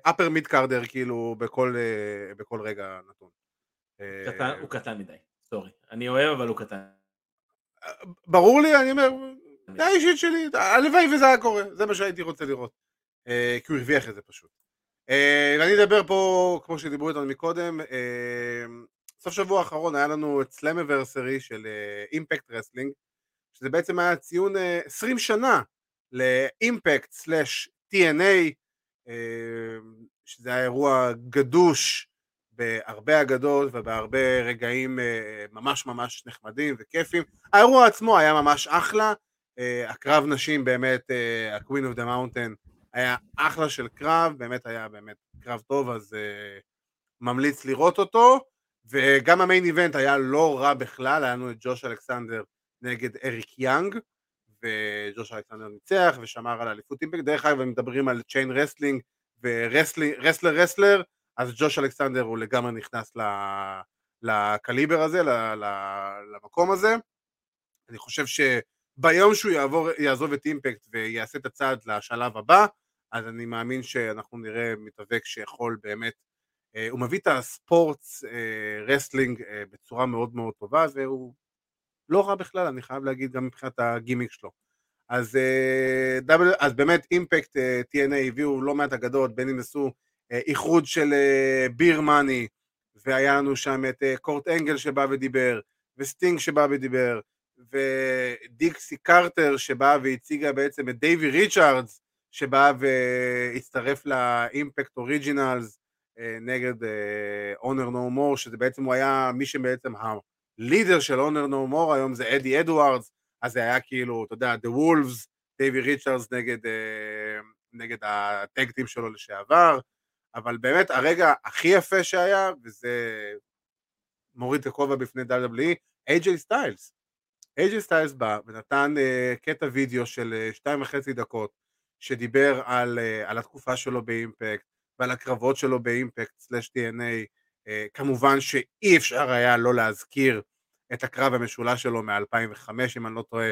S2: upper mid carder כאילו בכל, אה, בכל רגע נתון.
S3: קטן, הוא קטן מדי, sorry. אני אוהב אבל הוא קטן.
S2: ברור לי, אני אומר, זה האישית שלי, הלוואי וזה היה קורה, זה מה שהייתי רוצה לראות. אה, כי הוא הרוויח את זה פשוט. אה, ואני אדבר פה, כמו שדיברו איתנו מקודם, אה, סוף שבוע האחרון היה לנו את Slammiversary של Impact אה, Wrestling, שזה בעצם היה ציון אה, 20 שנה לאימפקט סלאש TNA, uh, שזה היה אירוע גדוש בהרבה אגדות ובהרבה רגעים uh, ממש ממש נחמדים וכיפים. האירוע עצמו היה ממש אחלה, uh, הקרב נשים באמת, ה-Queen of the Mountain, היה אחלה של קרב, באמת היה באמת קרב טוב, אז ממליץ לראות אותו, וגם המיין איבנט היה לא רע בכלל, היה לנו את ג'וש אלכסנדר נגד אריק יאנג, וג'וש אלכסנדר ניצח ושמר על אליפות Impact, דרך אגב הם מדברים על chain wrestling ו wrestler wrestler, אז ג'וש אלכסנדר הוא לגמרי נכנס לקליבר הזה, למקום הזה, אני חושב שביום שהוא יעבור, יעזוב את Impact ויעשה את הצעד לשלב הבא, אז אני מאמין שאנחנו נראה מתאבק שיכול באמת, אה, הוא מביא את ה sports אה, wrestling אה, בצורה מאוד מאוד טובה והוא לא רע בכלל, אני חייב להגיד גם מבחינת הגימיק שלו. אז, דאבל, אז באמת Impact TNA הביאו לא מעט אגדות, בין אם עשו איחוד של Beer Money, והיה לנו שם את קורט אנגל שבא ודיבר, וסטינג שבא ודיבר, ודיקסי קרטר שבאה והציגה בעצם את דייווי ריצ'ארדס, שבא והצטרף ל Impact Originals נגד Honor No More, שזה בעצם הוא היה מי שבעצם הלידר של Honor No More היום זה אדי אדוארדס, אז זה היה כאילו, אתה יודע, The Wolves, דייווי ריצ'רדס נגד, אה, נגד ה tag team שלו לשעבר, אבל באמת הרגע הכי יפה שהיה, וזה מוריד את הכובע בפני WWE, AJ סטיילס. AJ סטיילס בא ונתן uh, קטע וידאו של אה, שתיים וחצי דקות, שדיבר על, על התקופה שלו ב Impact ועל הקרבות שלו ב Impact slash אה, כמובן שאי אפשר היה לא להזכיר את הקרב המשולש שלו מ-2005 אם אני לא טועה,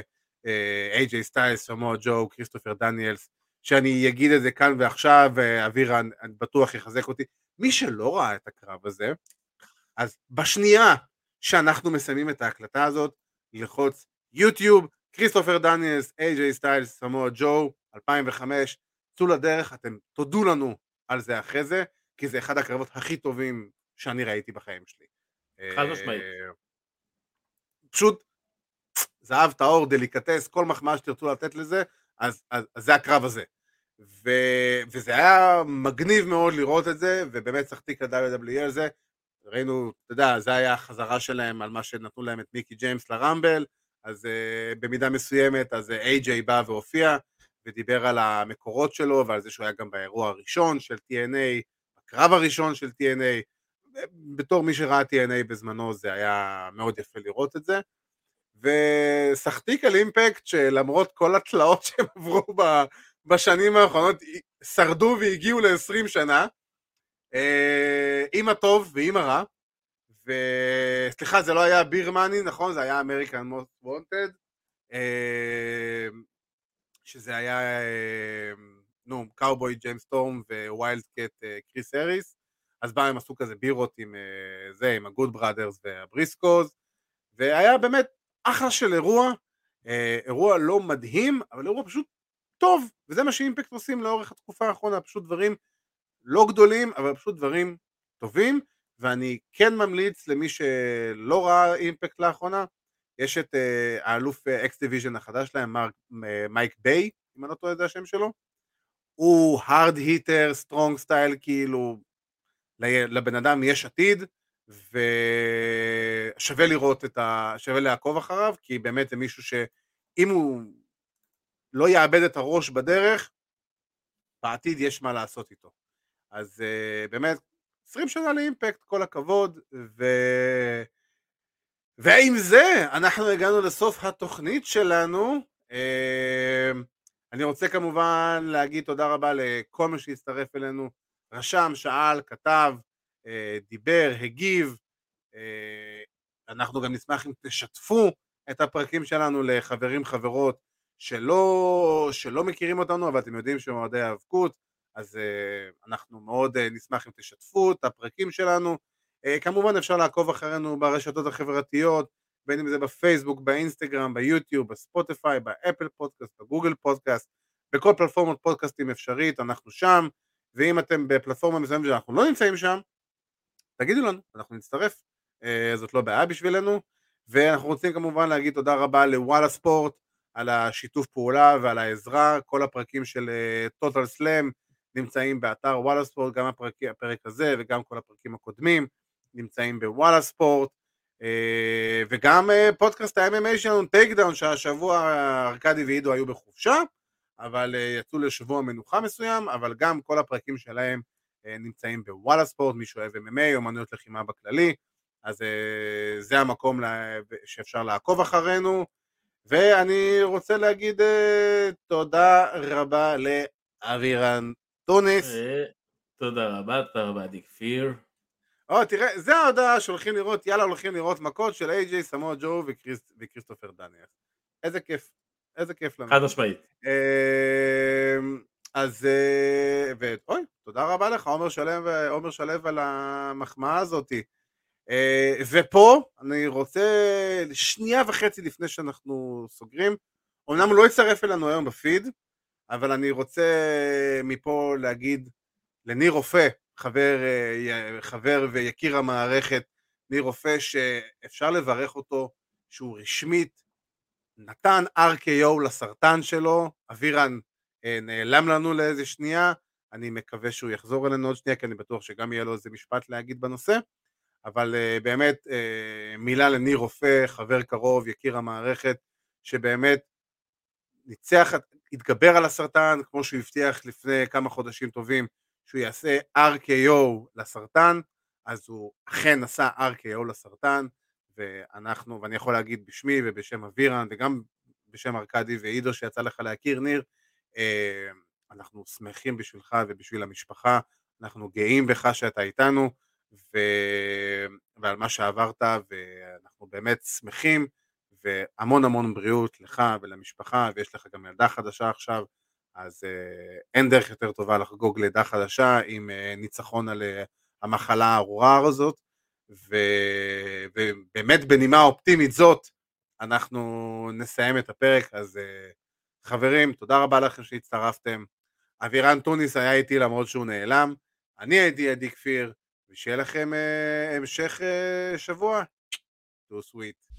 S2: איי-ג'יי סטיילס, סמואל ג'ו, כריסטופר דניאלס, שאני אגיד את זה כאן ועכשיו, אה, אבירה אני בטוח יחזק אותי, מי שלא ראה את הקרב הזה, אז בשנייה שאנחנו מסיימים את ההקלטה הזאת, ללחוץ יוטיוב, כריסטופר דניאלס, איי-ג'יי סטיילס, סמואל ג'ו, 2005, צאו לדרך, אתם תודו לנו על זה אחרי זה, כי זה אחד הקרבות הכי טובים שאני ראיתי בחיים שלי.
S3: חד משמעית.
S2: פשוט זהב טהור, דליקטס, כל מחמאה שתרצו לתת לזה, אז, אז, אז זה הקרב הזה. ו, וזה היה מגניב מאוד לראות את זה, ובאמת שחקתי ל-WWE על זה. ראינו, אתה יודע, זה היה החזרה שלהם על מה שנתנו להם את מיקי ג'יימס ל Rumble, אז uh, במידה מסוימת, אז איי-ג'יי uh, בא והופיע, ודיבר על המקורות שלו, ועל זה שהוא היה גם באירוע הראשון של TNA, הקרב הראשון של TNA, בתור מי שראה TNA בזמנו זה היה מאוד יפה לראות את זה. וסחטיק על אימפקט שלמרות כל התלאות שהם עברו בשנים האחרונות, שרדו והגיעו ל-20 שנה, אה, עם הטוב ועם הרע, וסליחה זה לא היה Beer Money נכון? זה היה America's Most Wanted, שזה היה, אה, נו, קאובוי ג'יימס סטורם ו Wildcat כריס האריס, אז באו הם עשו כזה בירות עם אה, זה, עם ה Good Brothers והבריסקוז, והיה באמת אחלה של אירוע, אה, אירוע לא מדהים, אבל אירוע פשוט טוב, וזה מה ש Impact עושים לאורך התקופה האחרונה, פשוט דברים לא גדולים, אבל פשוט דברים טובים, ואני כן ממליץ למי שלא ראה Impact לאחרונה, יש את אה, האלוף X Division החדש שלהם, מייק ביילי, אם אני לא טועה זה השם שלו, הוא hard hitter, strong style, כאילו לבן אדם יש עתיד, ושווה לראות את ה... שווה לעקוב אחריו, כי באמת זה מישהו שאם הוא לא יאבד את הראש בדרך, בעתיד יש מה לעשות איתו. אז uh, באמת, 20 שנה לאימפקט, כל הכבוד, ו... ועם זה אנחנו הגענו לסוף התוכנית שלנו. Uh, אני רוצה כמובן להגיד תודה רבה לכל מי שהצטרף אלינו רשם, שאל, כתב, אה, דיבר, הגיב, אנחנו גם נשמח אם תשתפו את הפרקים שלנו לחברים חברות שלא, שלא מכירים אותנו אבל אתם יודעים שהם אוהדי האבקות אז אנחנו מאוד נשמח אם תשתפו את הפרקים שלנו. כמובן אפשר לעקוב אחרינו ברשתות החברתיות בין אם זה בפייסבוק, באינסטגרם, ביוטיוב, בספוטיפיי, באפל פודקאסט, בגוגל פודקאסט, בכל פלטפורמות פודקאסטים אפשרית, אנחנו שם, ואם אתם בפלטפורמה מסוימת שאנחנו לא נמצאים שם, תגידו לנו, אנחנו נצטרף, אה, זאת לא בעיה בשבילנו, ואנחנו רוצים כמובן להגיד תודה רבה לוואלה ספורט על השיתוף פעולה ועל העזרה, כל הפרקים של Total אה, Slam נמצאים באתר וואלה ספורט, גם הפרק, הפרק הזה וגם כל הפרקים הקודמים נמצאים בוואלה ספורט, אה, וגם אה, פודקאסט ה-MMA שלנו, Takedown, שהשבוע ארכדי ועידו היו בחופשה, אבל אה, יצאו לשבוע מנוחה מסוים, אבל גם כל הפרקים שלהם נמצאים בוואלה ספורט, מי שאוהב MMA, אומנויות לחימה בכללי, אז זה המקום שאפשר לעקוב אחרינו, ואני רוצה להגיד תודה רבה לאבירן טוניס.
S3: תודה רבה, תודה רבה עדי כפיר.
S2: או, תראה, זה ההודעה שהולכים לראות, יאללה, הולכים לראות מכות של איי-ג'יי, סמואל ג'ו וכריסטופר דניאל. איזה כיף, איזה כיף לנו.
S3: חד משמעית.
S2: אמ, אז, אה, ואוי, תודה רבה לך, עומר שלו, עומר שלו על המחמאה הזאתי. אה, ופה אני רוצה, שנייה וחצי לפני שאנחנו סוגרים, אמנם הוא לא יצטרף אלינו היום בפיד, אבל אני רוצה מפה להגיד לניר רופא, חבר, אה, חבר ויקיר המערכת, ניר רופא, שאפשר לברך אותו שהוא רשמית נתן RKO לסרטן שלו, אבירן אה, נעלם לנו לאיזה שנייה, אני מקווה שהוא יחזור אלינו עוד שנייה, כי אני בטוח שגם יהיה לו איזה משפט להגיד בנושא, אבל אה, באמת מילה לניר רופא, חבר קרוב, יקיר המערכת, שבאמת ניצח, התגבר על הסרטן, כמו שהוא הבטיח לפני כמה חודשים טובים, שהוא יעשה RKO לסרטן, אז הוא אכן עשה RKO לסרטן, ואנחנו, ואני יכול להגיד בשמי ובשם אבירן וגם בשם ארכדי ועידו שיצא לך להכיר ניר, אה, אנחנו שמחים בשבילך ובשביל המשפחה, אנחנו גאים בך שאתה איתנו ו... ועל מה שעברת ואנחנו באמת שמחים והמון המון בריאות לך ולמשפחה ויש לך גם ילדה חדשה עכשיו אז אה, אין דרך יותר טובה לחגוג לידה חדשה עם אה, ניצחון על המחלה הארורה הזאת. ובאמת בנימה אופטימית זאת אנחנו נסיים את הפרק, אז חברים, תודה רבה לכם שהצטרפתם. אבירן טוניס היה איתי למרות שהוא נעלם, אני הייתי עדי כפיר, ושיהיה לכם המשך שבוע. too sweet.